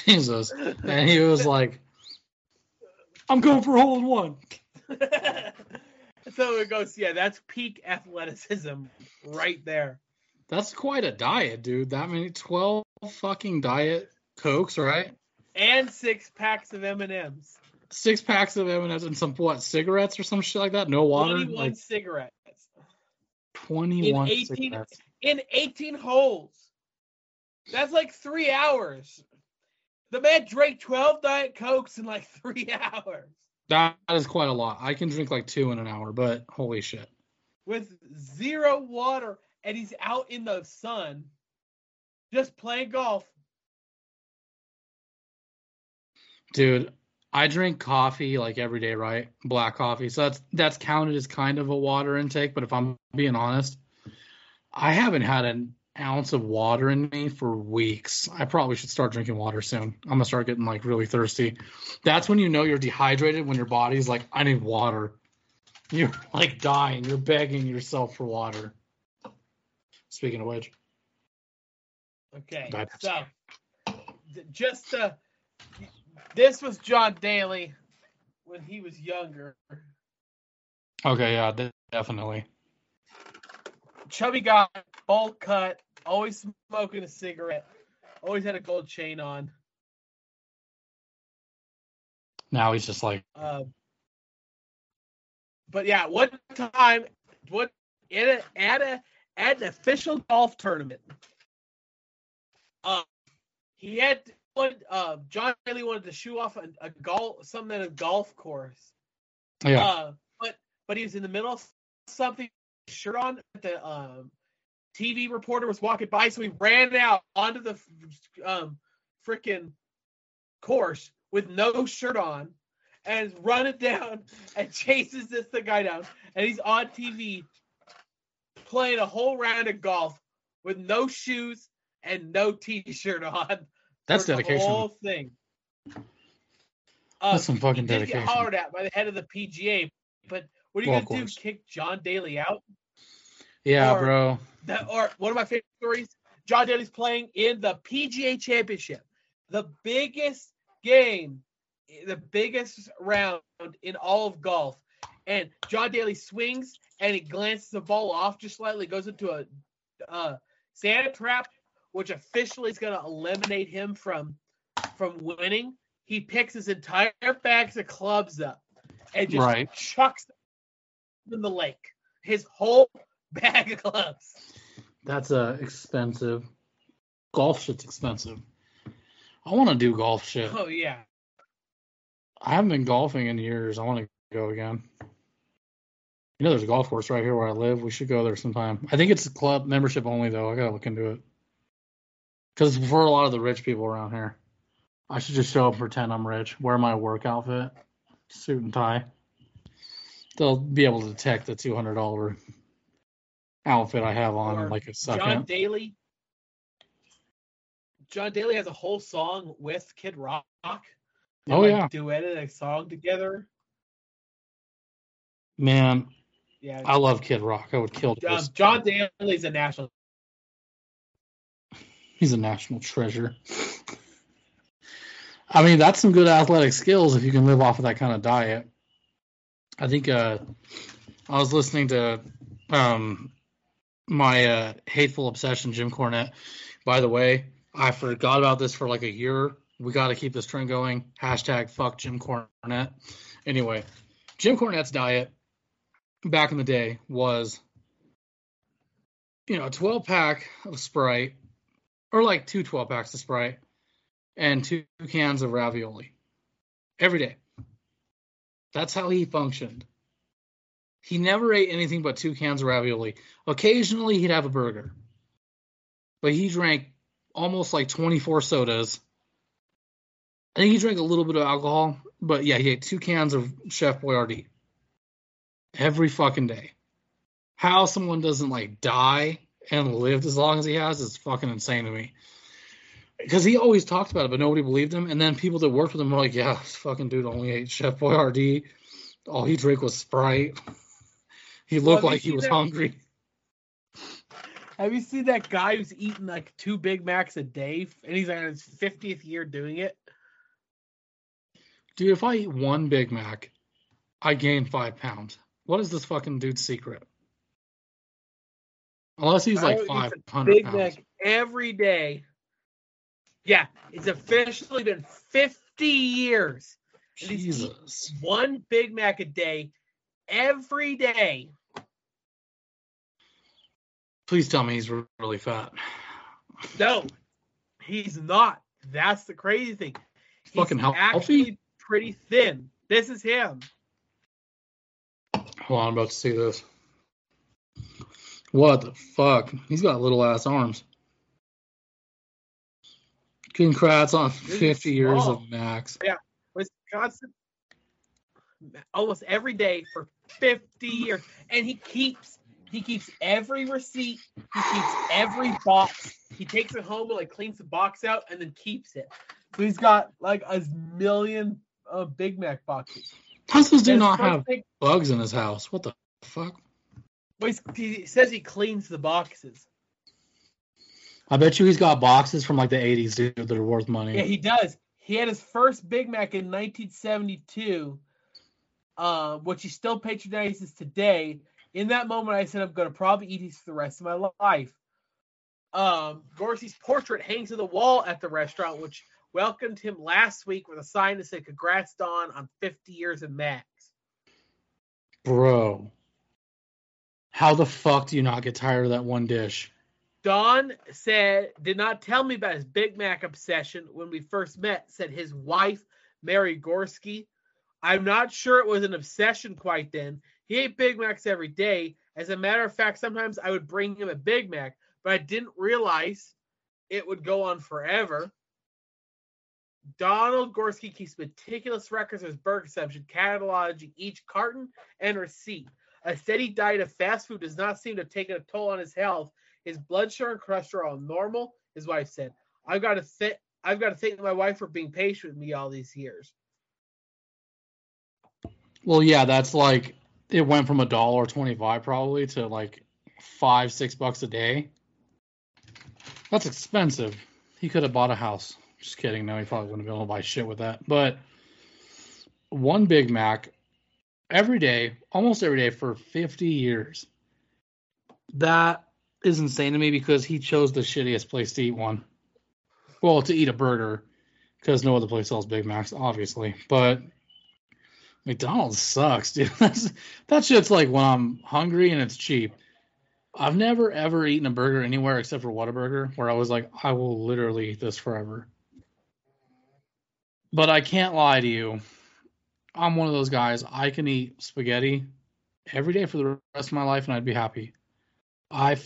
Jesus. And he was like, I'm going for a hole in one. so it goes, yeah, that's peak athleticism right there. That's quite a diet, dude. That many 12 fucking diet cokes, right? And six packs of M&Ms. Six packs of M&Ms and some what cigarettes or some shit like that. No water. 21 Like cigarettes. 21 in 18 cigarettes. in 18 holes. That's like three hours. The man drank 12 Diet Cokes in like three hours That is quite a lot. I can drink like two in an hour, but holy shit. with zero water, and he's out in the sun just playing golf. Dude, I drink coffee like every day, right? Black coffee. So that's that's counted as kind of a water intake, but if I'm being honest, I haven't had an ounce of water in me for weeks. I probably should start drinking water soon. I'm gonna start getting like really thirsty. That's when you know you're dehydrated when your body's like, I need water. You're like dying. You're begging yourself for water. Speaking of which, Okay, so just uh, this was John Daly when he was younger. okay, yeah, de- definitely. Chubby guy, bowl cut, always smoking a cigarette, always had a gold chain on. Now he's just like, Um, but yeah, one time, what at a, at a at an official golf tournament, uh, he had one. Uh, John Daly wanted to shoe off a, a golf something at a golf course. yeah, Uh, but but he was in the middle of something, shirt on. The um, TV reporter was walking by, so he ran out onto the um, freaking course with no shirt on and running down and chases this the guy down, and he's on TV playing a whole round of golf with no shoes and no t-shirt on. That's the dedication. whole thing. Uh, That's some fucking dedication. get hollered at by the head of the PGA, but what are you Well, gonna do? Kick John Daly out? Yeah, or- bro. That, or one of my favorite stories: John Daly's playing in the PGA Championship, the biggest game, the biggest round in all of golf, and John Daly swings and he glances the ball off just slightly, goes into a uh, sand trap, which officially is going to eliminate him from from winning. He picks his entire bags of clubs up and just Right. chucks them in the lake. His whole bag of clubs. That's uh expensive. Golf shit's expensive. I want to do golf shit. Oh yeah. I haven't been golfing in years. I want to go again. You know, there's a golf course right here where I live. We should go there sometime. I think it's a club membership only, though. I gotta look into it. Because for a lot of the rich people around here, I should just show up, pretend I'm rich, wear my work outfit, suit and tie. They'll be able to detect the two hundred dollar outfit I have on in like a second. John. Daly. John Daly has a whole song with Kid Rock. They, Oh, like, yeah. duetted a song together. Man, Yeah. I love Kid Rock. I would kill Um, this. John Daly's a national. He's a national treasure. I mean, that's some good athletic skills if you can live off of that kind of diet. I think uh, I was listening to um, my uh, hateful obsession, Jim Cornette. By the way, I forgot about this for like a year. We got to keep this trend going. Hashtag fuck Jim Cornette. Anyway, Jim Cornette's diet back in the day was, you know, a 12 pack of Sprite or like two 12 packs of Sprite and two cans of ravioli every day. That's how he functioned. He never ate anything but two cans of ravioli. Occasionally, he'd have a burger, but he drank almost like 24 sodas. I think he drank a little bit of alcohol, but yeah, he ate two cans of Chef Boyardee every fucking day. How someone doesn't like die and lived as long as he has is fucking insane to me. Because he always talked about it, but nobody believed him. And then people that worked with him were like, "Yeah, this fucking dude only ate Chef Boyardee. All he drank was Sprite. he looked Well, like he was see, hungry." Have you seen that guy who's eating like two Big Macs a day, and he's on his fiftieth year doing it? Dude, if I eat one Big Mac, I gain five pounds. What is this fucking dude's secret? Unless he's like five Big pounds. Mac every day. Yeah, it's officially been fifty years. And he's eating Jesus. One Big Mac a day, every day. Please tell me he's really fat. No, he's not. That's the crazy thing. He's Fucking healthy? actually pretty thin. This is him. Hold on, I'm about to see this. What the fuck? He's got little ass arms. Congrats on is 50 years small. of max. Yeah, Wisconsin almost every day for 50 years and he keeps he keeps every receipt he keeps every box he takes it home and like cleans the box out and then keeps it so he's got like a million uh, big mac boxes How does this dude not have big- bugs in his house? What the fuck? Well, he says he cleans the boxes I bet you he's got boxes from like the 80s, dude, that are worth money. yeah he does he had his first big mac in 1972 uh, which he still patronizes today in that moment i said i'm going to probably eat these for the rest of my life um, Gorske's portrait hangs on the wall at the restaurant, which welcomed him last week with a sign that said, Congrats, Don, on 50 years of Max. Bro. How the fuck do you not get tired of that one dish? Don said, did not tell me about his Big Mac obsession when we first met, said his wife, Mary Gorske. I'm not sure it was an obsession quite then. He ate Big Macs every day. As a matter of fact, sometimes I would bring him a Big Mac, but I didn't realize it would go on forever. Donald Gorske keeps meticulous records of his burger consumption, cataloging each carton and receipt. A steady diet of fast food does not seem to have taken a toll on his health. His blood sugar and cholesterol are normal. His wife said, "I've got to I've got to thank my wife for being patient with me all these years." Well, yeah, that's like it went from a dollar twenty-five probably to like five, six bucks a day. That's expensive. He could have bought a house. Just kidding. No, he probably wouldn't be able to buy shit with that. But one Big Mac every day, almost every day for 50 years. That is insane to me because he chose the shittiest place to eat one. Well, to eat a burger, because no other place sells Big Macs, obviously. But McDonald's sucks, dude. That's that shit's like when I'm hungry and it's cheap. I've never ever eaten a burger anywhere except for Whataburger, where I was like, I will literally eat this forever. But I can't lie to you. I'm one of those guys. I can eat spaghetti every day for the rest of my life and I'd be happy. I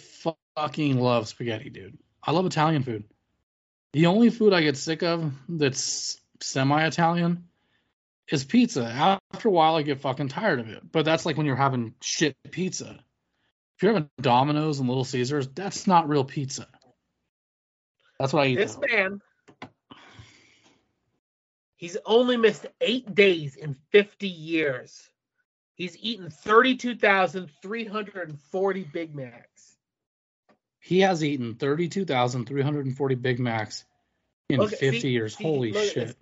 fucking love spaghetti, dude. I love Italian food. The only food I get sick of that's semi Italian is pizza. After a while, I get fucking tired of it. But that's like when you're having shit pizza. If you're having Domino's and Little Caesars, that's not real pizza. That's what I eat. This though. man, he's only missed eight days in 50 years. He's eaten 32,340 Big Macs. He has eaten 32,340 Big Macs in Look, 50 see- years. see, Holy look shit.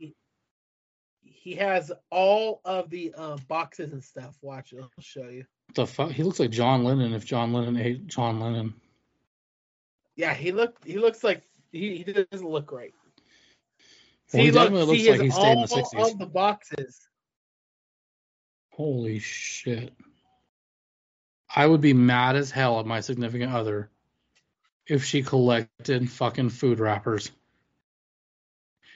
He, has all of the um, boxes and stuff. Watch, I'll show you. The fuck? He looks like John Lennon if John Lennon ate John Lennon. Yeah, he looked. He looks like he, he doesn't look right. Well, he look, definitely looks like he stayed in the all 60s. of the boxes. Holy shit. I would be mad as hell at my significant other if she collected fucking food wrappers.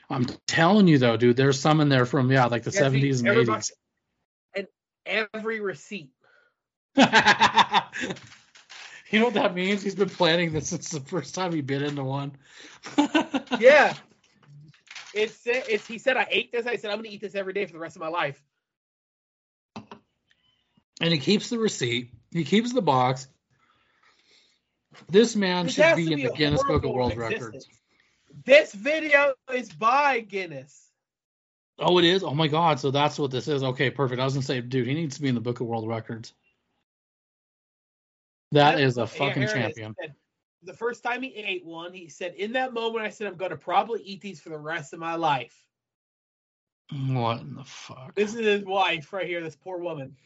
I'm telling you though, dude, there's some in there from yeah, like the Yeah, see, 70s and 80s. and every receipt. you know what that means? He's been planning this since the first time he bit into one. Yeah. It's it's he said I ate this. I said I'm gonna eat this every day for the rest of my life. and he keeps the receipt. He keeps the box. This man This should be in be the Guinness Book of World existence. Records. This video is by Guinness. Oh, it is. Oh my God! So that's what this is. Okay, perfect. I was gonna say, dude, he needs to be in the Book of World Records. That Yep. is a fucking champion. it is. Champion. It said, the first time he ate one, he said, "In that moment, I said I'm going to probably eat these for the rest of my life." What in the fuck? This is his wife right here. This poor woman.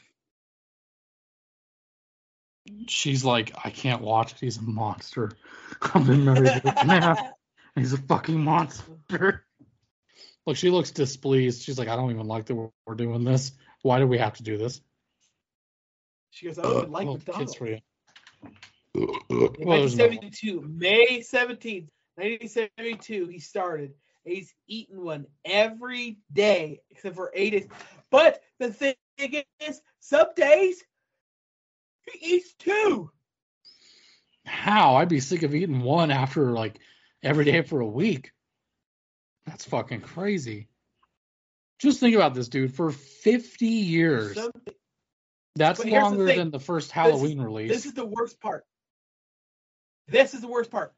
She's like, I can't watch it. He's a monster. I've been married to man. He's a fucking monster. Look, she looks displeased. She's like, I don't even like that we're, doing this. Why do we have to do this? She goes, "I would like Oh, McDonald's." kids for you. In Well, there's no- 1972, May 17th, 1972, he started. He's eaten one every day except for eight days. But the thing is, some days he eats two. How? I'd be sick of eating one after like every day for a week. That's fucking crazy. Just think about this, dude. For 50 years, that's here's the longer than the first Halloween release. this is the worst part. This is the worst part.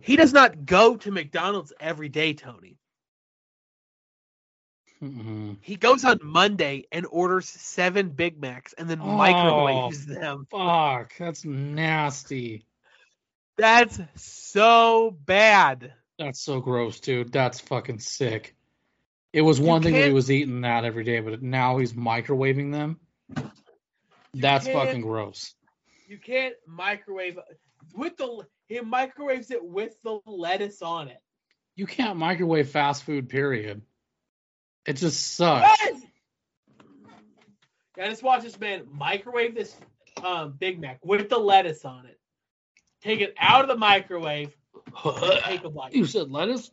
He does not go to McDonald's every day, Tony. Mm-mm. He goes on Monday and orders seven Big Macs and then Oh. microwaves them. Fuck, that's nasty. That's so bad. That's so gross, dude. That's fucking sick. It was You one thing that he was eating that every day, but now he's microwaving them. That's fucking gross. You can't microwave with the he microwaves it with the lettuce on it. You can't microwave fast food, period. It just sucks. What? Yeah, just watch this man microwave this um, Big Mac with the lettuce on it. Take it out of the microwave. take a bite. You said lettuce?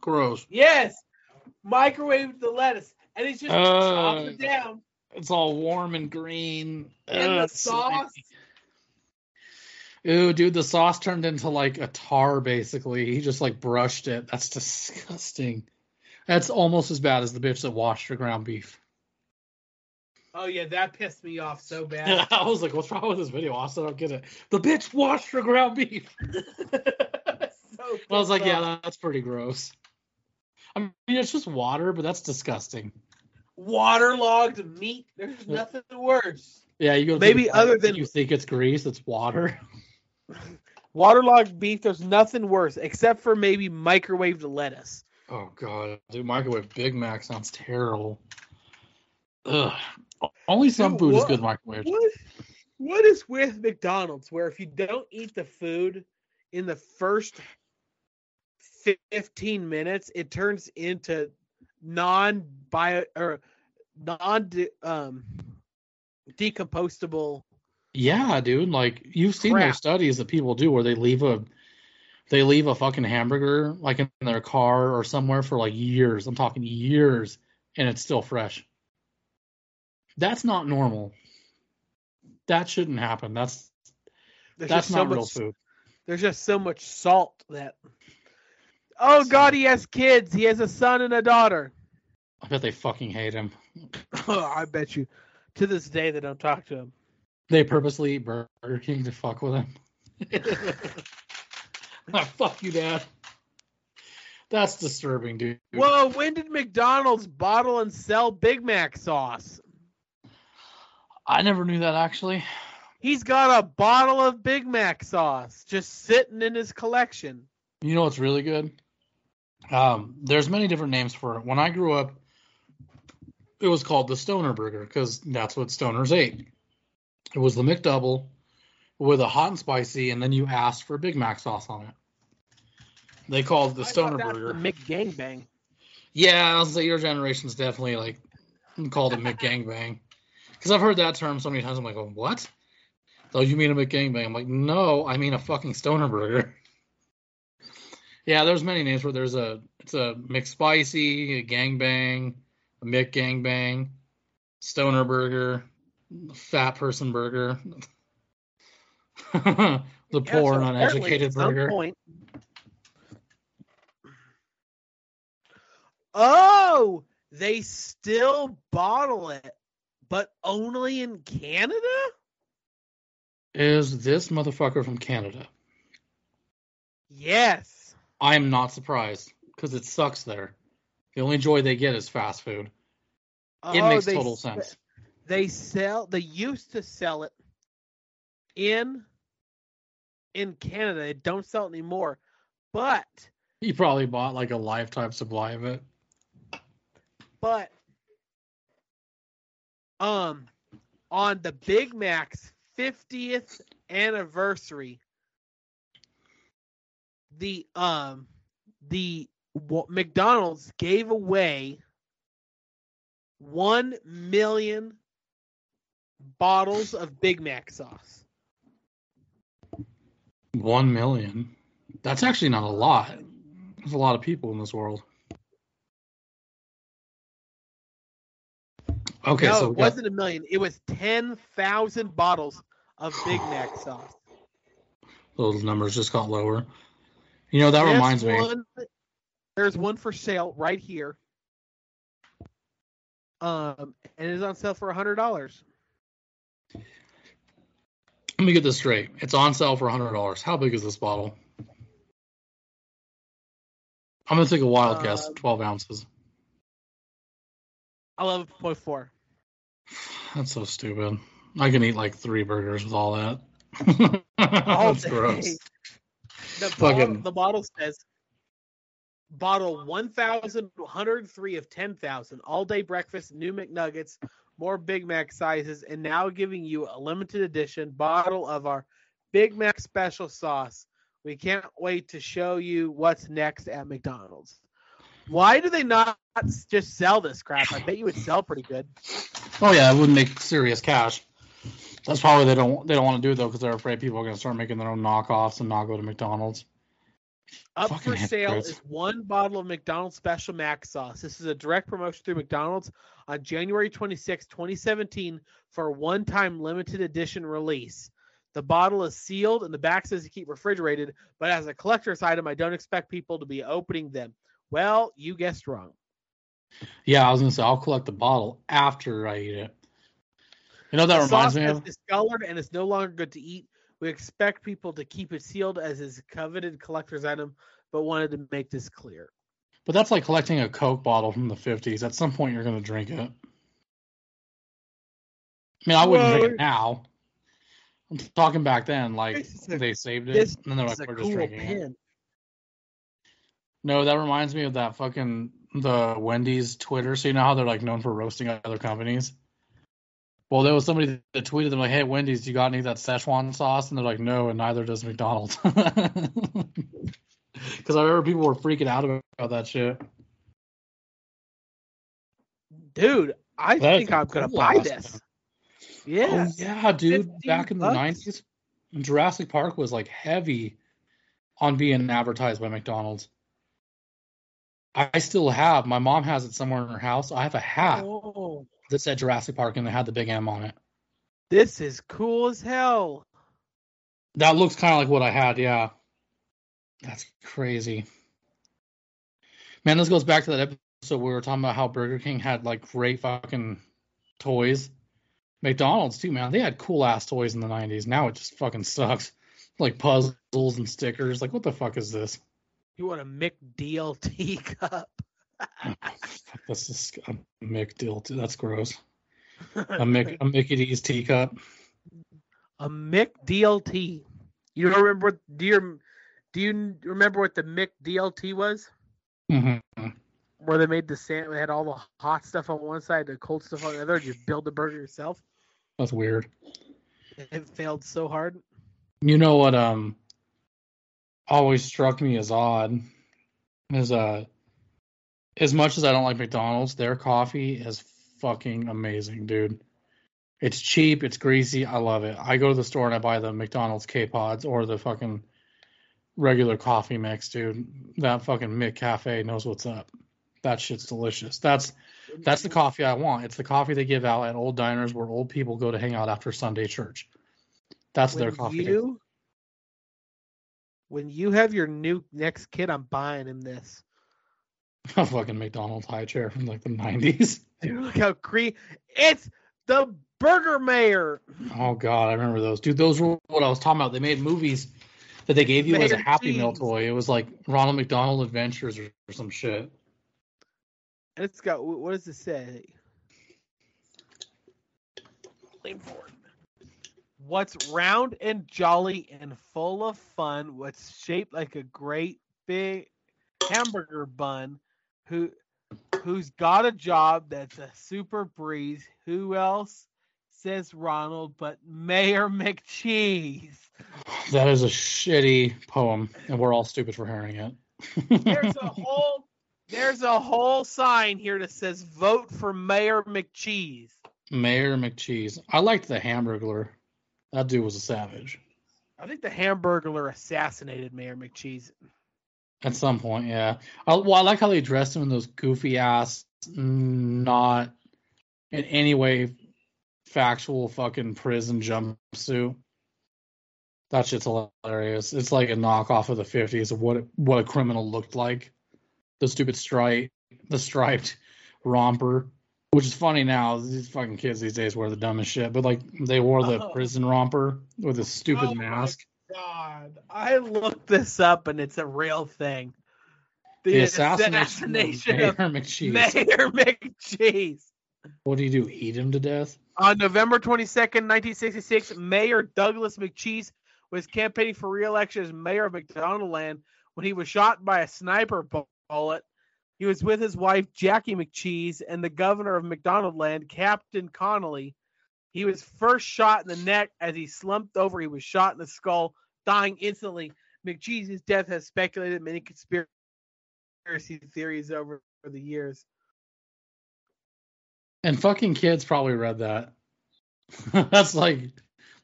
Gross. Yes, microwave the lettuce, and he's just chops Uh, it down It's all warm and green. And Ugh, the it's sauce. Ooh, dude, the sauce turned into like a tar basically. He just like brushed it. That's disgusting. That's almost as bad as the bitch that washed her ground beef. Oh yeah, that pissed me off so bad. I was like, what's wrong with this video? Austin, I don't get it. The bitch washed her ground beef. so I was like, pissed yeah, that's pretty gross. I mean, it's just water, but that's disgusting. waterlogged meat. There's nothing worse. Yeah, you go Maybe the other than- you think it's grease, it's water. Waterlogged beef. There's nothing worse except for maybe microwaved lettuce. Oh god, dude, microwave Big Mac sounds terrible. Ugh. Only some Dude, food is good microwave. What? What is with McDonald's where if you don't eat the food in the first 15 minutes, it turns into non bio or non um decomposable. Yeah, dude. Like you've seen Crap. those studies that people do where they leave a they leave a fucking hamburger like in their car or somewhere for like years. I'm talking years and it's still fresh. That's not normal. That shouldn't happen. That's There's that's just so not real much, food. There's just so much salt that. Oh God, he has kids. He has a son and a daughter. I bet they fucking hate him. I bet you. To this day, they don't talk to him. They purposely eat Burger King to fuck with him. Ah, fuck you, Dad. That's disturbing, dude. Well, when did McDonald's bottle and sell Big Mac sauce? I never knew that actually. He's got a bottle of Big Mac sauce just sitting in his collection. You know what's really good? Um, there's many different names for it. When I grew up, it was called the Stoner Burger because that's what stoners ate. It was the McDouble with a hot and spicy, and then you asked for Big Mac sauce on it. They called it the I Stoner Burger. The McGangbang. Yeah, I'll say your generation's definitely like called it McGangbang. Because I've heard that term so many times. I'm like, oh, what? Oh, you mean a McGangbang? I'm like, no, I mean a fucking stoner burger. yeah, there's many names where there's a it's a McSpicy, a gangbang, a McGangbang, stoner burger, fat person burger, the Yeah, poor so and uneducated burger. point- Oh, they still bottle it, but only in Canada? Is this motherfucker from Canada? Yes. I am not surprised because it sucks there. The only joy they get is fast food. It Oh, makes total sense. They sell. They used to sell it in in Canada. They don't sell it anymore. But He probably bought like a lifetime supply of it. but um on the Big Mac's 50th anniversary the um the McDonald's gave away 1 million bottles of Big Mac sauce. One million. That's actually not a lot. There's a lot of people in this world. Okay, no, so it wasn't a million. It was 10,000 bottles of Big Mac sauce. those numbers just got lower. You know, that reminds me. one- There's one for sale right here. Um, and it is on sale for a hundred dollars. Let me get this straight. It's on sale for hundred dollars. How big is this bottle? I'm gonna take a wild guess. Um, Twelve ounces. Eleven point four. That's so stupid. I can eat like three burgers with all that. That's day. gross. The Fucking- bottle, the bottle says bottle 1,103 of 10,000 all day breakfast, new McNuggets, more Big Mac sizes, and now giving you a limited edition bottle of our Big Mac special sauce. We can't wait to show you what's next at McDonald's. Why do they not just sell this crap? I bet you would sell pretty good. Oh yeah, it would make serious cash. That's probably they don't they don't want to do it though because they're afraid people are gonna start making their own knockoffs and not go to McDonald's. Up Fucking for sale hypocrites. is one bottle of McDonald's Special Mac Sauce. This is a direct promotion through McDonald's on January 26, 2017, for a one time limited edition release. The bottle is sealed and the back says to keep refrigerated, but as a collector's item, I don't expect people to be opening them. Well, you guessed wrong. Yeah, I was gonna say I'll collect the bottle after I eat it. You know that the reminds sauce me of? discolored and is no longer good to eat. We expect people to keep it sealed as is a coveted collector's item, but wanted to make this clear. But that's like collecting a Coke bottle from the fifties. At some point you're gonna drink it. I mean I wouldn't drink it now. I'm talking back then, like a- they saved it and then they're like, we're just cool drinking it. No, that reminds me of that fucking the Wendy's Twitter. So you know how they're like known for roasting other companies. Well, there was somebody that tweeted them like, "Hey, Wendy's, you got any of that Szechuan sauce?" And they're like, "No," and neither does McDonald's. Because I remember people were freaking out about that shit. Dude, I That think I'm gonna cool buy this. Yeah. Oh yeah, dude. Back in the bucks. nineties, Jurassic Park was like heavy on being advertised by McDonald's. I still have. My mom has it somewhere in her house. I have a hat Oh, that said Jurassic Park and it had the big M on it. this is cool as hell. That looks kind of like what I had. Yeah, that's crazy. Man, this goes back to that episode where we were talking about how Burger King had like great fucking toys. McDonald's too, man. They had cool ass toys in the '90s. Now it just fucking sucks. Like puzzles and stickers. Like, what the fuck is this? You want a McDLT cup? Fuck, That's just a. Too. That's gross. A Mick, a Mickey D's teacup. a McDLT. You don't remember? Do you do you remember what the Mick DLT was? hmm Where they made the sand, they had all the hot stuff on one side, the cold stuff on the other. and You build the burger yourself. That's weird. It failed so hard. You know what? Um, always struck me as odd is uh, as much as I don't like McDonald's, their coffee is fucking amazing, dude. It's cheap, it's greasy, I love it. I go to the store and I buy the McDonald's K pods or the fucking regular coffee mix, dude. That fucking McCafe knows what's up. That shit's delicious. That's that's the coffee I want. It's the coffee they give out at old diners where old people go to hang out after Sunday church. That's their coffee. you when you have your new next kid, I'm buying him this. a fucking McDonald's high chair from like the nineties. Dude, look how cre It's the Burger Mayor. Oh god, I remember those. Dude, those were what I was talking about. They made movies that they gave you as a Mayor Happy Meal toy. It was like Ronald McDonald Adventures or, or some shit. And it's got what does it say? Lean. What's round and jolly and full of fun? What's shaped like a great big hamburger bun? Who who's got a job that's a super breeze? Who else? Says Ronald, but Mayor McCheese. That is a shitty poem, and we're all stupid for hearing it. There's a whole there's a whole sign here that says vote for Mayor McCheese. Mayor McCheese. I liked the Hamburglar. That dude was a savage. I think the Hamburglar assassinated Mayor McCheese. At some point, yeah. I, well, I like how they dressed him in those goofy ass, not in any way factual fucking prison jumpsuit. That shit's hilarious. It's like a knockoff of the fifties of what what a criminal looked like. The stupid stripe, the striped romper, which is funny now. These fucking kids these days wear the dumbest shit, but like they wore the Oh. prison romper with a stupid Oh my mask. God, I looked this up and it's a real thing. The, assassination, assassination of of Mayor McCheese. Mayor McCheese. What do you do? Eat him to death? On November 22nd, 1966, Mayor Douglas McCheese was campaigning for re-election as mayor of McDonaldland when he was shot by a sniper bullet. He was with his wife Jackie McCheese and the governor of McDonaldland, Captain Connolly. He was first shot in the neck as he slumped over. He was shot in the skull, dying instantly. McCheese's death has speculated many conspiracy theories over the years. And fucking kids probably read that. that's like,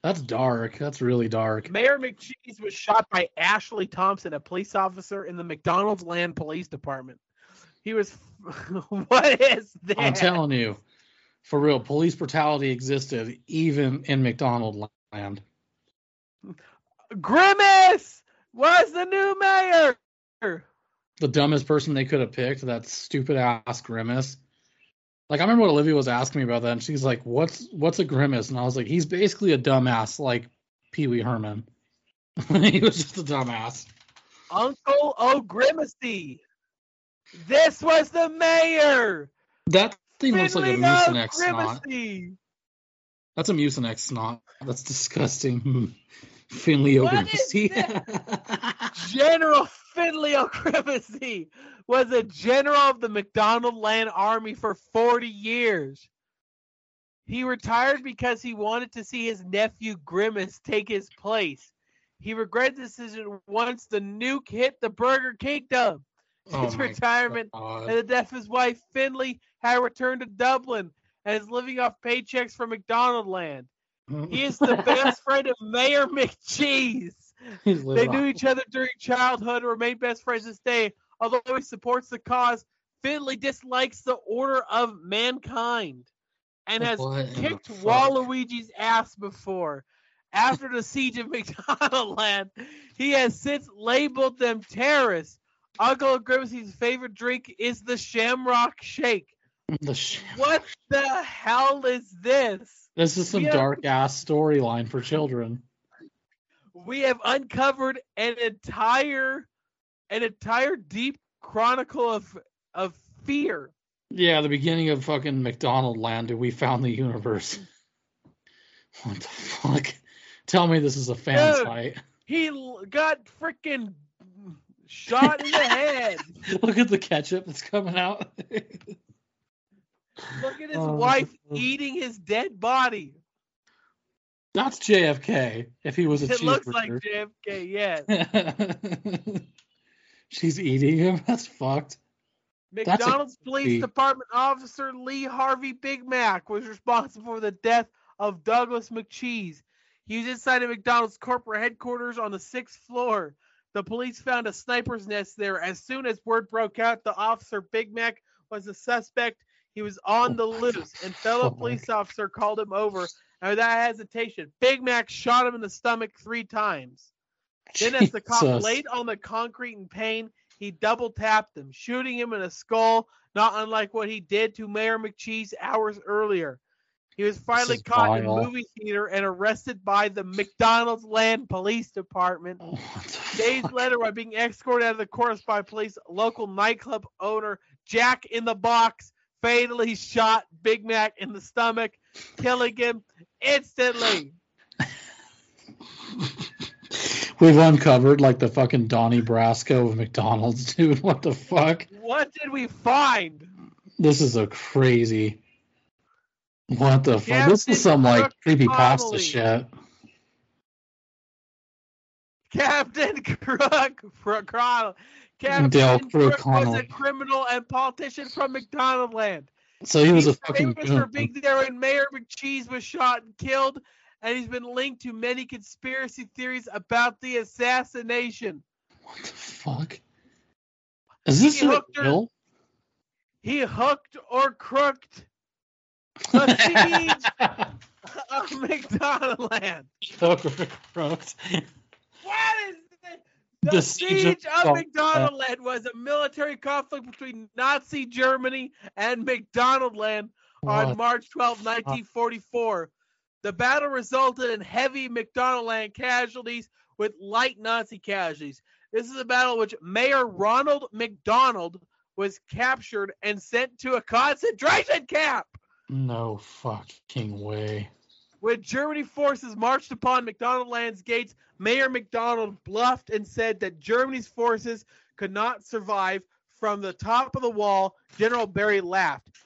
that's dark. That's really dark. Mayor McCheese was shot by Ashley Thompson, a police officer in the McDonald's Land Police Department. He was. what is that? I'm telling you, for real, police brutality existed even in McDonald land. Grimace was the new mayor. The dumbest person they could have picked, that stupid ass grimace. Like I remember what Olivia was asking me about that, and she's like, "What's what's a grimace?" And I was like, "He's basically a dumbass, like Pee Wee Herman. he was just a dumbass." Uncle O'Grimacey. This was the mayor. That thing looks like a mucinex snot. That's a mucinex snot. That's disgusting. Finley O'Grimacey. General Finley O'Grimacey was a general of the McDonald Land Army for 40 years. He retired because he wanted to see his nephew Grimace take his place. He regretted the decision once the nuke hit the Burger Kingdom. Oh Since my retirement God. and the death of his wife, Finley had returned to Dublin and is living off paychecks from McDonald Land. He is the best friend of Mayor McCheese. They knew off- each other during childhood and remain best friends this day. Although he supports the cause, Finley dislikes the order of mankind and has What kicked? Waluigi's ass before. After the siege of McDonaldland, he has since labeled them terrorists. Uncle Grimacy's favorite drink is the Shamrock Shake. The What the hell is this? This is some dark ass storyline for children. we have uncovered an entire an entire deep chronicle of of fear. Yeah, the beginning of fucking McDonald land, we found the universe. What the fuck? Tell me this is a fan Dude. site. He got freaking shot in the head. Look at the ketchup that's coming out. Look at his Oh. wife eating his dead body. That's JFK. If he was a It looks like. JFK, yes. She's eating him. That's fucked. That's McDonald's Police Department officer Lee Harvey Big Mac was responsible for the death of Douglas McCheese. He was inside of McDonald's corporate headquarters on the sixth floor. The police found a sniper's nest there. As soon as word broke out, the officer Big Mac was the suspect. He was on oh the loose, and fellow Oh police officer called him over. And without hesitation, Big Mac shot him in the stomach three times. Then, as the cop laid on the concrete in pain, he double tapped him, shooting him in the skull, not unlike what he did to Mayor McCheese hours earlier. He was finally caught in vile. a movie theater and arrested by the McDonald's Land Police Department. Oh, the Days fuck? later, while being escorted out of the course by police, local nightclub owner Jack in the Box fatally shot Big Mac in the stomach, killing him instantly. We've uncovered like the fucking Donnie Brasco of McDonald's, dude. What the fuck? What did we find? This is a crazy. What the fuck? This is some like Crook creepy pasta shit. Captain Crook Crook Connell. Captain Dale Crook Crook was a criminal and politician from McDonald Land. So he was a fucking famous for being there when Mayor McCheese was shot and killed, and he's been linked to many conspiracy theories about the assassination. What the fuck? Is this He hooked real? He hooked or crooked the siege of McDonald Land. Hook or crooked. What is this? The, The siege, siege of of McDonald Land was a military conflict between Nazi Germany and McDonald Land on March 12, 1944. The battle resulted in heavy McDonald Land casualties with light Nazi casualties. This is a battle which Mayor Ronald McDonald was captured and sent to a concentration camp. No fucking way. When Germany forces marched upon McDonald Land's gates, Mayor McDonald bluffed and said that Germany's forces could not survive. From the top of the wall, General Barry laughed.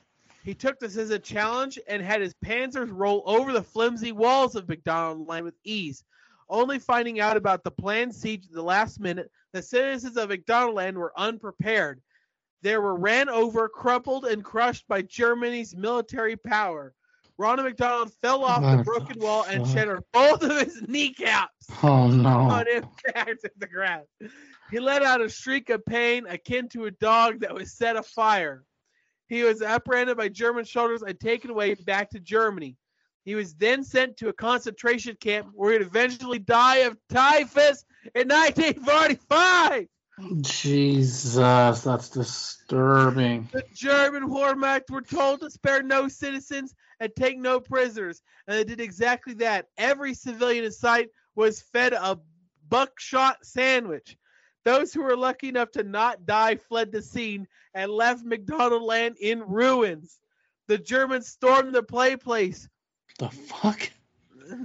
He took this as a challenge and had his panzers roll over the flimsy walls of McDonald Land with ease. Only finding out about the planned siege at the last minute, the citizens of McDonald Land were unprepared. They were ran over, crumpled, and crushed by Germany's military power. Ronald McDonald fell off the broken wall and shattered both of his kneecaps Oh no. on impact at the ground. He let out a shriek of pain akin to a dog that was set afire. He was apprehended by German soldiers and taken away back to Germany. He was then sent to a concentration camp where he'd eventually die of typhus in 1945. Jesus, that's disturbing. The German Wehrmacht were told to spare no citizens and take no prisoners, and they did exactly that. Every civilian in sight was fed a buckshot sandwich. Those who were lucky enough to not die fled the scene and left McDonald Land in ruins. The Germans stormed the play place. The fuck?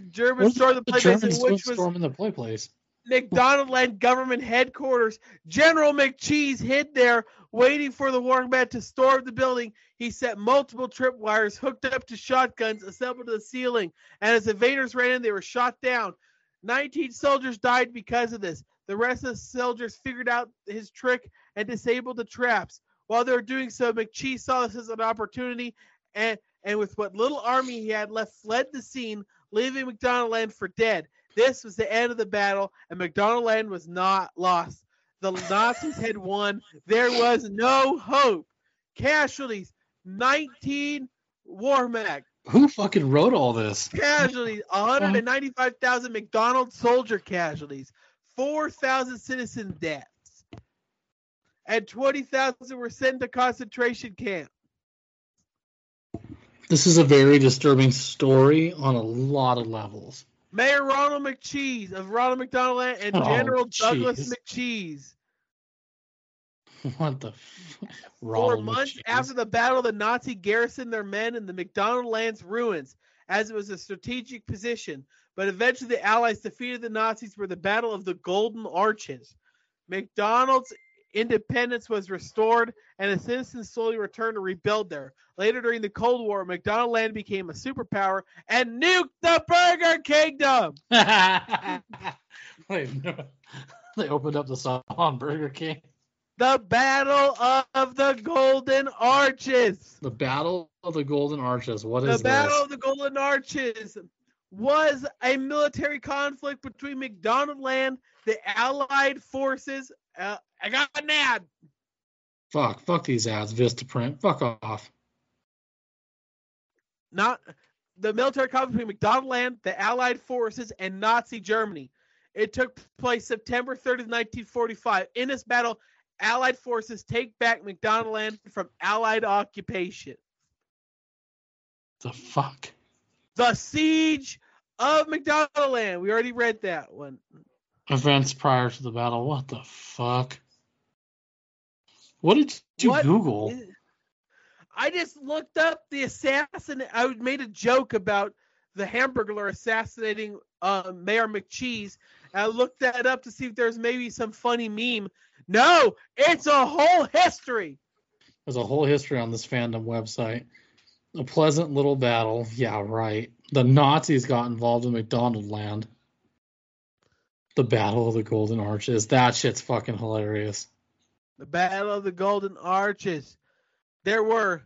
Germans stormed the the play place, Germans in doing which was storming the play place? McDonald Land government headquarters. General McCheese hid there, waiting for the Wehrmacht to storm the building. He set multiple tripwires hooked up to shotguns assembled to the ceiling, and as invaders ran in, they were shot down. 19 soldiers died because of this. The rest of the soldiers figured out his trick and disabled the traps. While they were doing so, McCheese saw this as an opportunity and, and with what little army he had left, fled the scene, leaving McDonald Land for dead. This was the end of the battle, and McDonald Land was not lost. The Nazis had won. There was no hope. Casualties 19 war Wehrmacht. Who fucking wrote all this? Casualties 195,000 McDonald soldier casualties, 4,000 citizen deaths, and 20,000 were sent to concentration camp. This is a very disturbing story on a lot of levels. Mayor Ronald McCheese of Ronald McDonald Land and Oh, General Douglas. McCheese. What the? F- Four Ronald months McCheese. after the battle, the Nazi garrisoned their men in the McDonald Land's ruins, as it was a strategic position. But eventually, the Allies defeated the Nazis for the Battle of the Golden Arches. McDonald's independence was restored, and the citizens slowly returned to rebuild there. Later, during the Cold War, McDonald Land became a superpower and nuked the Burger Kingdom. Wait, no. They opened up the song on Burger King. The Battle of the Golden Arches. The Battle of the Golden Arches. What The is Battle this? of the Golden Arches was a military conflict between McDonald Land, the Allied forces. Uh, I got an ad. Fuck, fuck these ads, Vistaprint. Fuck off. Not the military conflict between McDonald Land, the Allied forces, and Nazi Germany. It took place September 30th, 1945. In this battle, Allied forces take back McDonald Land from Allied occupation. The fuck? The siege of McDonald Land. We already read that one. Events prior to the battle. What the fuck? What did you What Google? I just looked up the assassin. I made a joke about the Hamburglar assassinating uh, Mayor McCheese. And I looked that up to see if there's maybe some funny meme. No, it's a whole history. There's a whole history on this fandom website. A pleasant little battle. Yeah, right. The Nazis got involved in McDonald Land. The Battle of the Golden Arches. That shit's fucking hilarious. The Battle of the Golden Arches. There were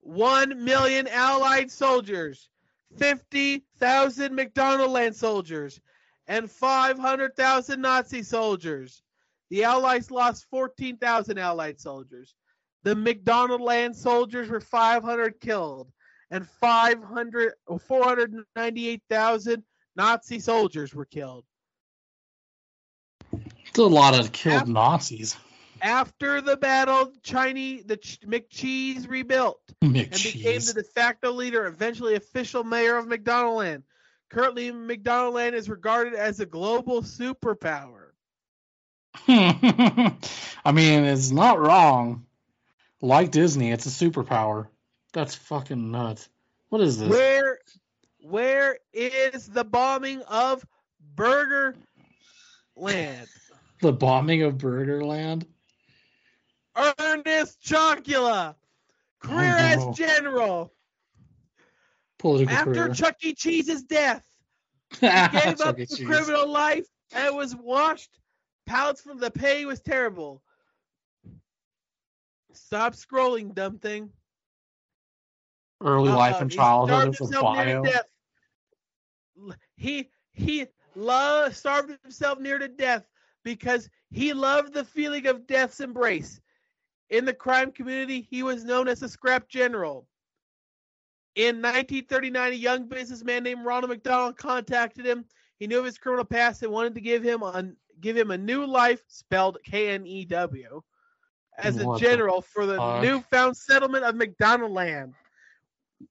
1 million Allied soldiers, 50,000 McDonald Land soldiers, and 500,000 Nazi soldiers. The Allies lost 14,000 Allied soldiers. The McDonald Land soldiers were 500 killed, and 500 498,000 Nazi soldiers were killed. It's a lot of killed After- Nazis. After the battle, Chinese the Ch- McCheese rebuilt. and became the de facto leader, eventually official mayor of McDonaldland. Currently, McDonaldland is regarded as a global superpower. I mean, it's not wrong. Like Disney, it's a superpower. That's fucking nuts. What is this? Where, where is the bombing of Burger Land? The bombing of Burgerland? Ernest Chocula, career Oh, no. as general. Political After career. Chuck E. Cheese's death, he gave up the Cheese. criminal life and was washed. Pallets from the pay was terrible. Stop scrolling, dumb thing. Early life Uh, and childhood starved of a himself near to bio. He he loved starved himself near to death because he loved the feeling of death's embrace. In the crime community, he was known as the scrap general. In 1939, a young businessman named Ronald McDonald contacted him. He knew of his criminal past and wanted to give him a give him a new life, spelled K-N-E-W, as a What the general for the fuck? newfound settlement of McDonald Land.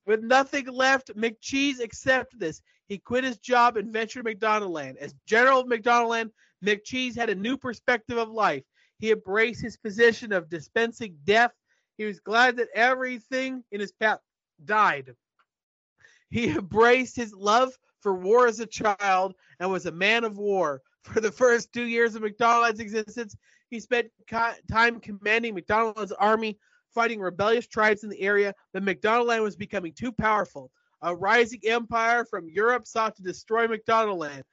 With nothing left, McCheese accepted this. He quit his job and ventured to McDonald Land. As general of McDonald Land, McCheese had a new perspective of life. He embraced his position of dispensing death. He was glad that everything in his path died. He embraced his love for war as a child and was a man of war. For the first two years of McDonald's existence, he spent time commanding McDonald's army, fighting rebellious tribes in the area. But McDonaldland was becoming too powerful. A rising empire from Europe sought to destroy McDonaldland.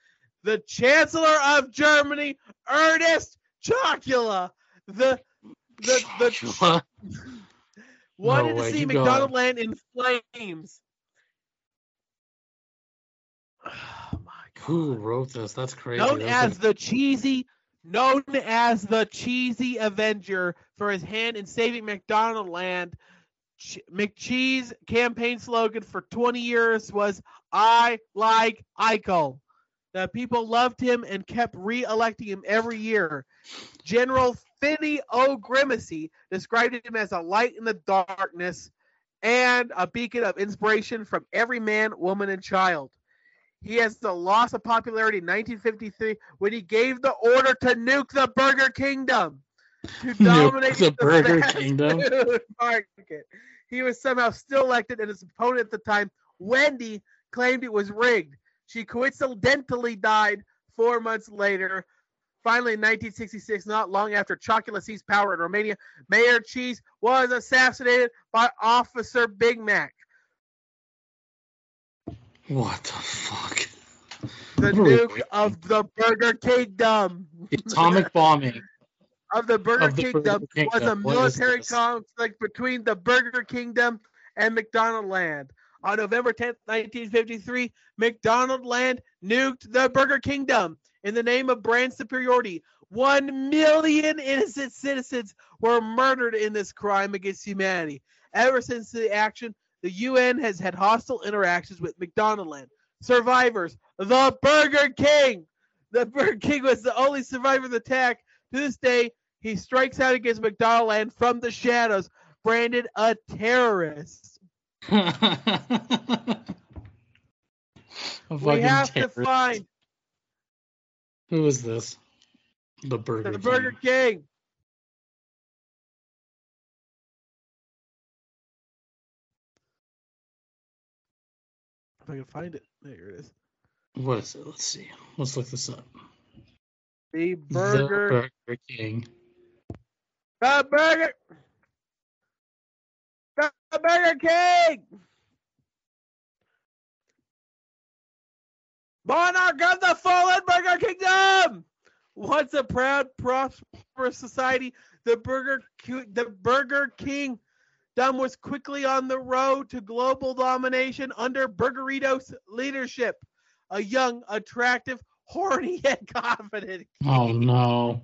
The Chancellor of Germany, Ernest Chocula, the the the wanted way, to see keep going. McDonald Land in flames. Oh my Who wrote this? That's crazy. Known That's as the cheesy known as the cheesy Avenger for his hand in saving McDonald Land. Ch- McCheese campaign slogan for 20 years was I like Eichel. The people loved him and kept re-electing him every year. General Finney O'Grimacey described him as a light in the darkness and a beacon of inspiration from every man, woman, and child. He has the loss of popularity in 1953 when he gave the order to nuke the Burger Kingdom to dominate the Burger fast Kingdom? market. He was somehow still elected, and his opponent at the time, Wendy, claimed it was rigged. She coincidentally died four months later. Finally, in 1966, not long after Chocula seized power in Romania, Mayor Cheese was assassinated by Officer Big Mac. What the fuck? the What are we Duke of the Burger Kingdom. Atomic bombing. of the Burger Of the Kingdom Burger was a Kingdom. Is military conflict between the Burger Kingdom and McDonald Land. On November 10th, 1953, McDonald Land nuked the Burger Kingdom in the name of brand superiority. One million innocent citizens were murdered in this crime against humanity. Ever since the action, the UN has had hostile interactions with McDonald Land. Survivors, the Burger King. The Burger King was the only survivor of the attack. To this day, he strikes out against McDonald Land from the shadows, branded a terrorist. A We fucking have to find Who is this? The Burger the King. Burger King. If I can find it, there it is. What is it? Let's see. Let's look this up. The Burger, The Burger King. the Burger, the Burger King, monarch of the fallen Burger Kingdom. Once a proud, prosperous society, the Burger the Burger King Dumb was quickly on the road to global domination under Burgerito's leadership. A young, attractive, horny, yet confident Oh no.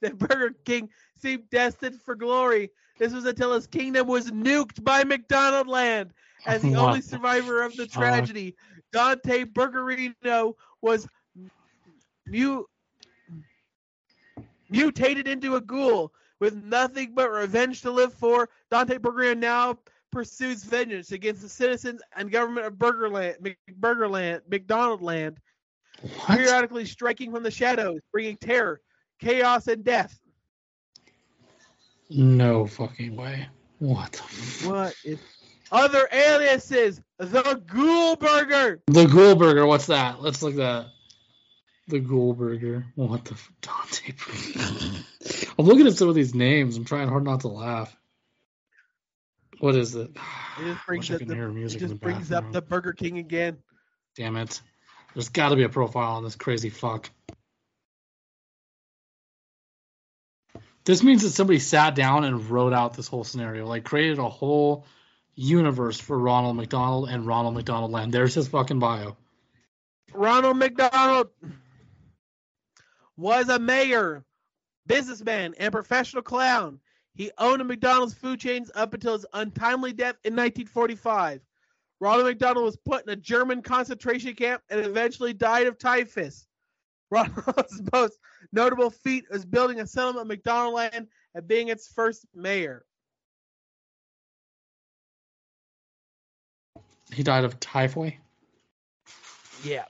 the Burger King seemed destined for glory. This was until his kingdom was nuked by McDonald Land. As the only survivor of the tragedy, Dante Burgerino was mu- mutated into a ghoul with nothing but revenge to live for. Dante Burgerino now pursues vengeance against the citizens and government of Burgerland, Burgerland, McDonald Land, periodically striking from the shadows, bringing terror, chaos, and death. No fucking way. What the f- What is other aliases? The Ghoul Burger. The Ghoul Burger, what's that? Let's look at that. The Ghoul Burger. What the f- Dante I'm looking at some of these names. I'm trying hard not to laugh. What is it? It just brings up the, it just brings up the Burger King again. Damn it. There's got to be a profile on this crazy fuck. This means that somebody sat down and wrote out this whole scenario, like created a whole universe for Ronald McDonald and Ronald McDonald Land. There's his fucking bio. Ronald McDonald was a mayor, businessman, and professional clown. He owned a McDonald's food chains up until his untimely death in 1945. Ronald McDonald was put in a German concentration camp and eventually died of typhus. Ronald's most notable feat is building a settlement of McDonald land and being its first mayor. He died of typhoid. Yeah.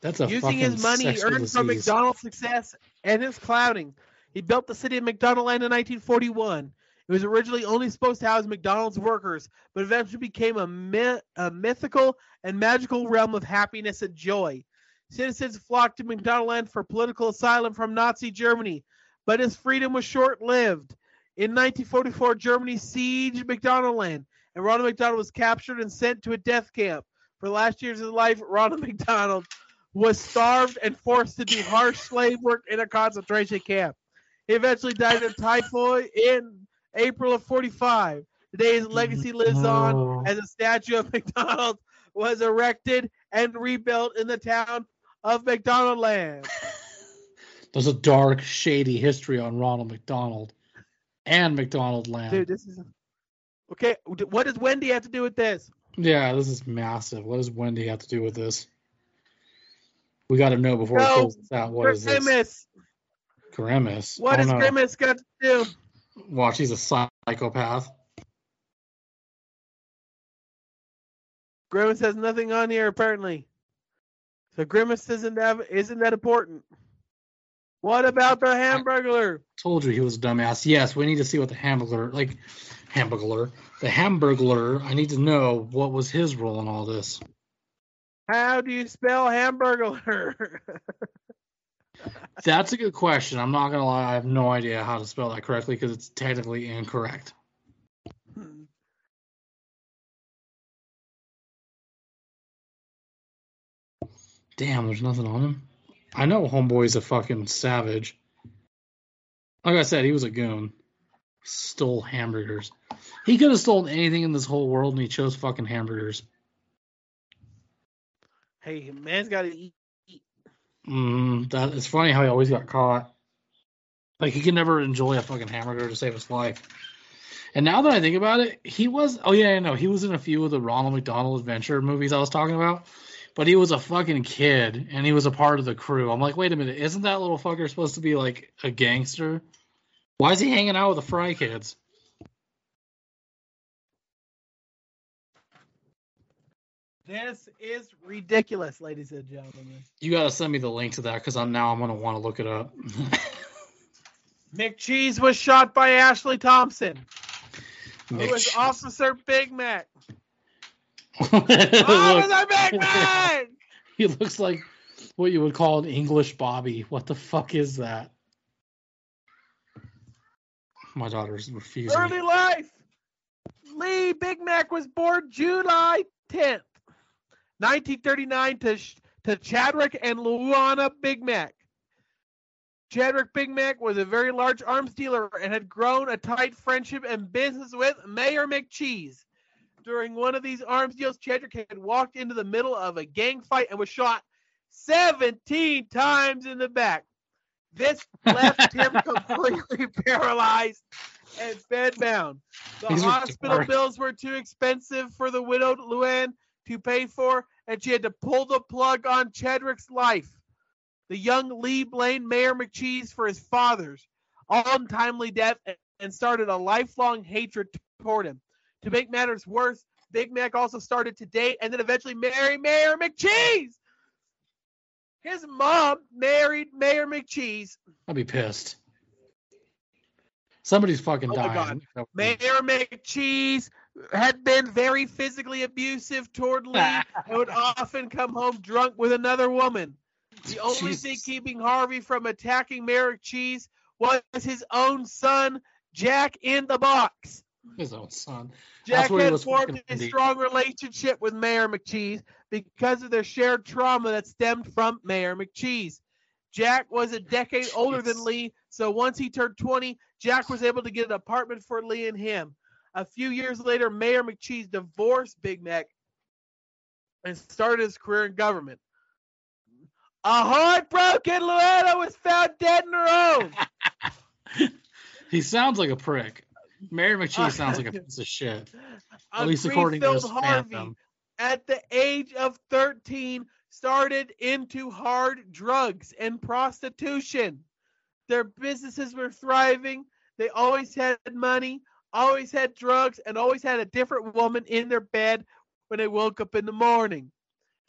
That's a Using his money earned from disease. McDonald's success and his clouding, he built the city of McDonaldland in 1941. It was originally only supposed to house McDonald's workers, but eventually became a, myth, a mythical and magical realm of happiness and joy. Citizens flocked to McDonaldland for political asylum from Nazi Germany, but his freedom was short lived. In 1944, Germany sieged McDonaldland, and Ronald McDonald was captured and sent to a death camp. For the last years of his life, Ronald McDonald was starved and forced to do harsh slave work in a concentration camp. He eventually died of typhoid in April of 45. Today, his legacy lives on Oh. as a statue of McDonald was erected and rebuilt in the town of McDonald Land. There's a dark, shady history on Ronald McDonald and McDonald Land. Dude, this is okay. What does Wendy have to do with this? Yeah, this is massive. What does Wendy have to do with this? We got to know before we No, close this out. What is this? Grimace. Grimace. What oh, has no. Grimace got to do? Watch, he's a psychopath. Grimace has nothing on here apparently. So Grimace isn't that isn't that important. What about the Hamburglar? Told you he was a dumbass. Yes, we need to see what the Hamburglar, like Hamburglar, the Hamburglar. I need to know what was his role in all this. How do you spell Hamburglar? That's a good question. I'm not gonna lie. I have no idea how to spell that correctly because it's technically incorrect. Damn, there's nothing on him. I know Homeboy's a fucking savage. Like I said, he was a goon. Stole hamburgers. He could have stolen anything in this whole world, and he chose fucking hamburgers. hey, man's got to eat. Mm, that it's funny how he always got caught. Like he could never enjoy a fucking hamburger to save his life. And now that I think about it, he was oh yeah, I know he was in a few of the Ronald McDonald Adventure movies I was talking about. But he was a fucking kid and he was a part of the crew. I'm like, wait a minute, isn't that little fucker supposed to be like a gangster? Why is he hanging out with the Fry kids? This is ridiculous, ladies and gentlemen. You gotta send me the link to that because I'm now I'm gonna want to look it up. McCheese was shot by Ashley Thompson, who was. Officer Big Mac. Look. Officer Big Mac! He looks like what you would call an English Bobby. What the fuck is that? My daughter's refusing. Early life. Lee Big Mac was born July 10th, 1939 to to Chadwick and Luana Big Mac. Chadwick Big Mac was a very large arms dealer and had grown a tight friendship and business with Mayor McCheese. During one of these arms deals, Chadwick had walked into the middle of a gang fight and was shot 17 times in the back. This left him completely paralyzed and bedbound. The These hospital bills were too expensive for the widowed Luann to pay for, and she had to pull the plug on Chadwick's life. The young Lee blamed Mayor McCheese for his father's untimely death and started a lifelong hatred toward him. To make matters worse, Big Mac also started to date and then eventually marry Mayor McCheese. His mom married Mayor McCheese. I'd be pissed. Somebody's fucking Oh my dying. Mayor McCheese had been very physically abusive toward Lee and would often come home drunk with another woman. The only thing keeping Harvey from attacking Mayor McCheese was his own son, Jack in the Box. His own son. Jack had formed a strong relationship with Mayor McCheese because of their shared trauma that stemmed from Mayor McCheese. Jack was a decade older than Lee, so once he turned 20, Jack was able to get an apartment for Lee and him. A few years later, Mayor McCheese divorced Big Mac and started his career in government. A heartbroken Luetta was found dead in her home. He sounds like a prick. Mayor McCheese uh, sounds like a piece of shit. At least according to Harvey, fandom. at the age of 13 started into hard drugs and prostitution. Their businesses were thriving. They always had money, always had drugs, and always had a different woman in their bed when they woke up in the morning.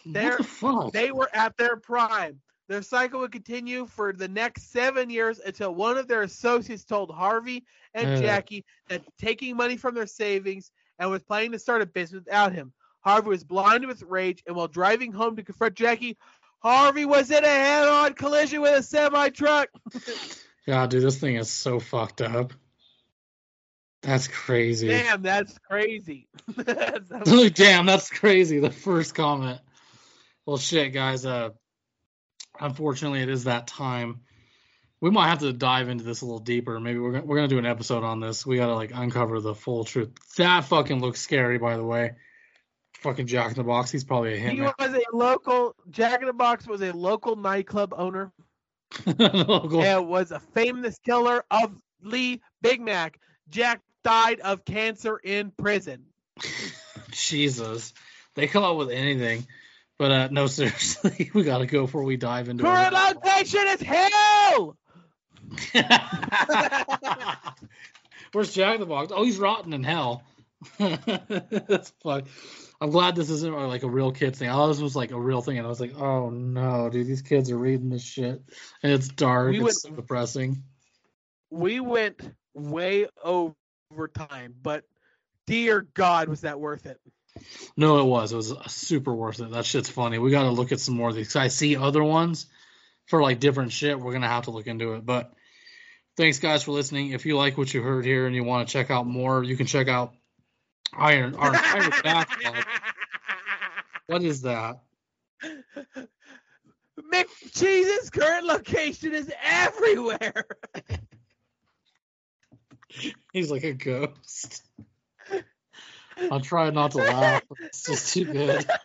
The? They were at their prime. Their cycle would continue for the next seven years until one of their associates told Harvey and Ugh. Jackie that taking money from their savings and was planning to start a business without him. Harvey was blinded with rage, and while driving home to confront Jackie, Harvey was in a head-on collision with a semi truck. God, dude, this thing is so fucked up. That's crazy. Damn, that's crazy. That's- Damn, that's crazy. The first comment. Well, shit, guys. Uh, unfortunately, it is that time. We might have to dive into this a little deeper. Maybe we're gonna, we're gonna do an episode on this. We gotta like uncover the full truth. That fucking looks scary, by the way. Fucking Jack in the Box. He's probably a he hitman. was a local Jack in the Box was a local nightclub owner Local- and was a famous killer of Lee Big Mac. Jack died of cancer in prison. Jesus, they come up with anything. But uh, no, seriously, we gotta go before we dive into it. is hell. Where's Jack in the Box? Oh, he's rotten in hell. That's fuck. I'm glad this isn't uh, like a real kid thing. I thought this was like a real thing, and I was like, oh no, dude, these kids are reading this shit, and it's dark. We it's went- so depressing. We went way over time, but dear God, was that worth it? No, it was. It was super worth it. That shit's funny. We got to look at some more of these. I see other ones for like different shit. We're gonna have to look into it. But thanks, guys, for listening. If you like what you heard here and you want to check out more, you can check out Iron our entire backlog. What is that? McCheese's current location is everywhere. He's like a ghost. I'll trying not to laugh. It's just too good.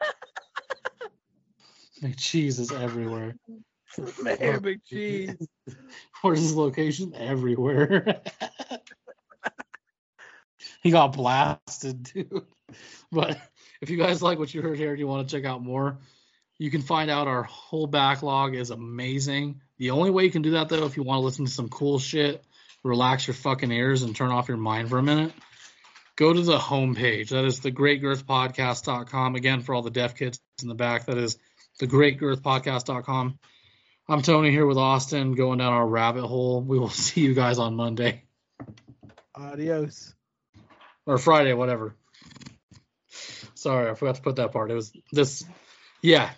McCheese is everywhere. Mayor McCheese. Where's his location? Everywhere. he got blasted, dude. But if you guys like what you heard here and you want to check out more, you can find out our whole backlog is amazing. The only way you can do that though, if you want to listen to some cool shit, relax your fucking ears and turn off your mind for a minute, go to the homepage. That is thegreatgirthpodcast.com. Again, for all the deaf kids in the back, that is thegreatgirthpodcast.com. I'm Tony here with Austin, going down our rabbit hole. We will see you guys on Monday Adios. or Friday, whatever. Sorry, I forgot to put that part. It was this. Yeah,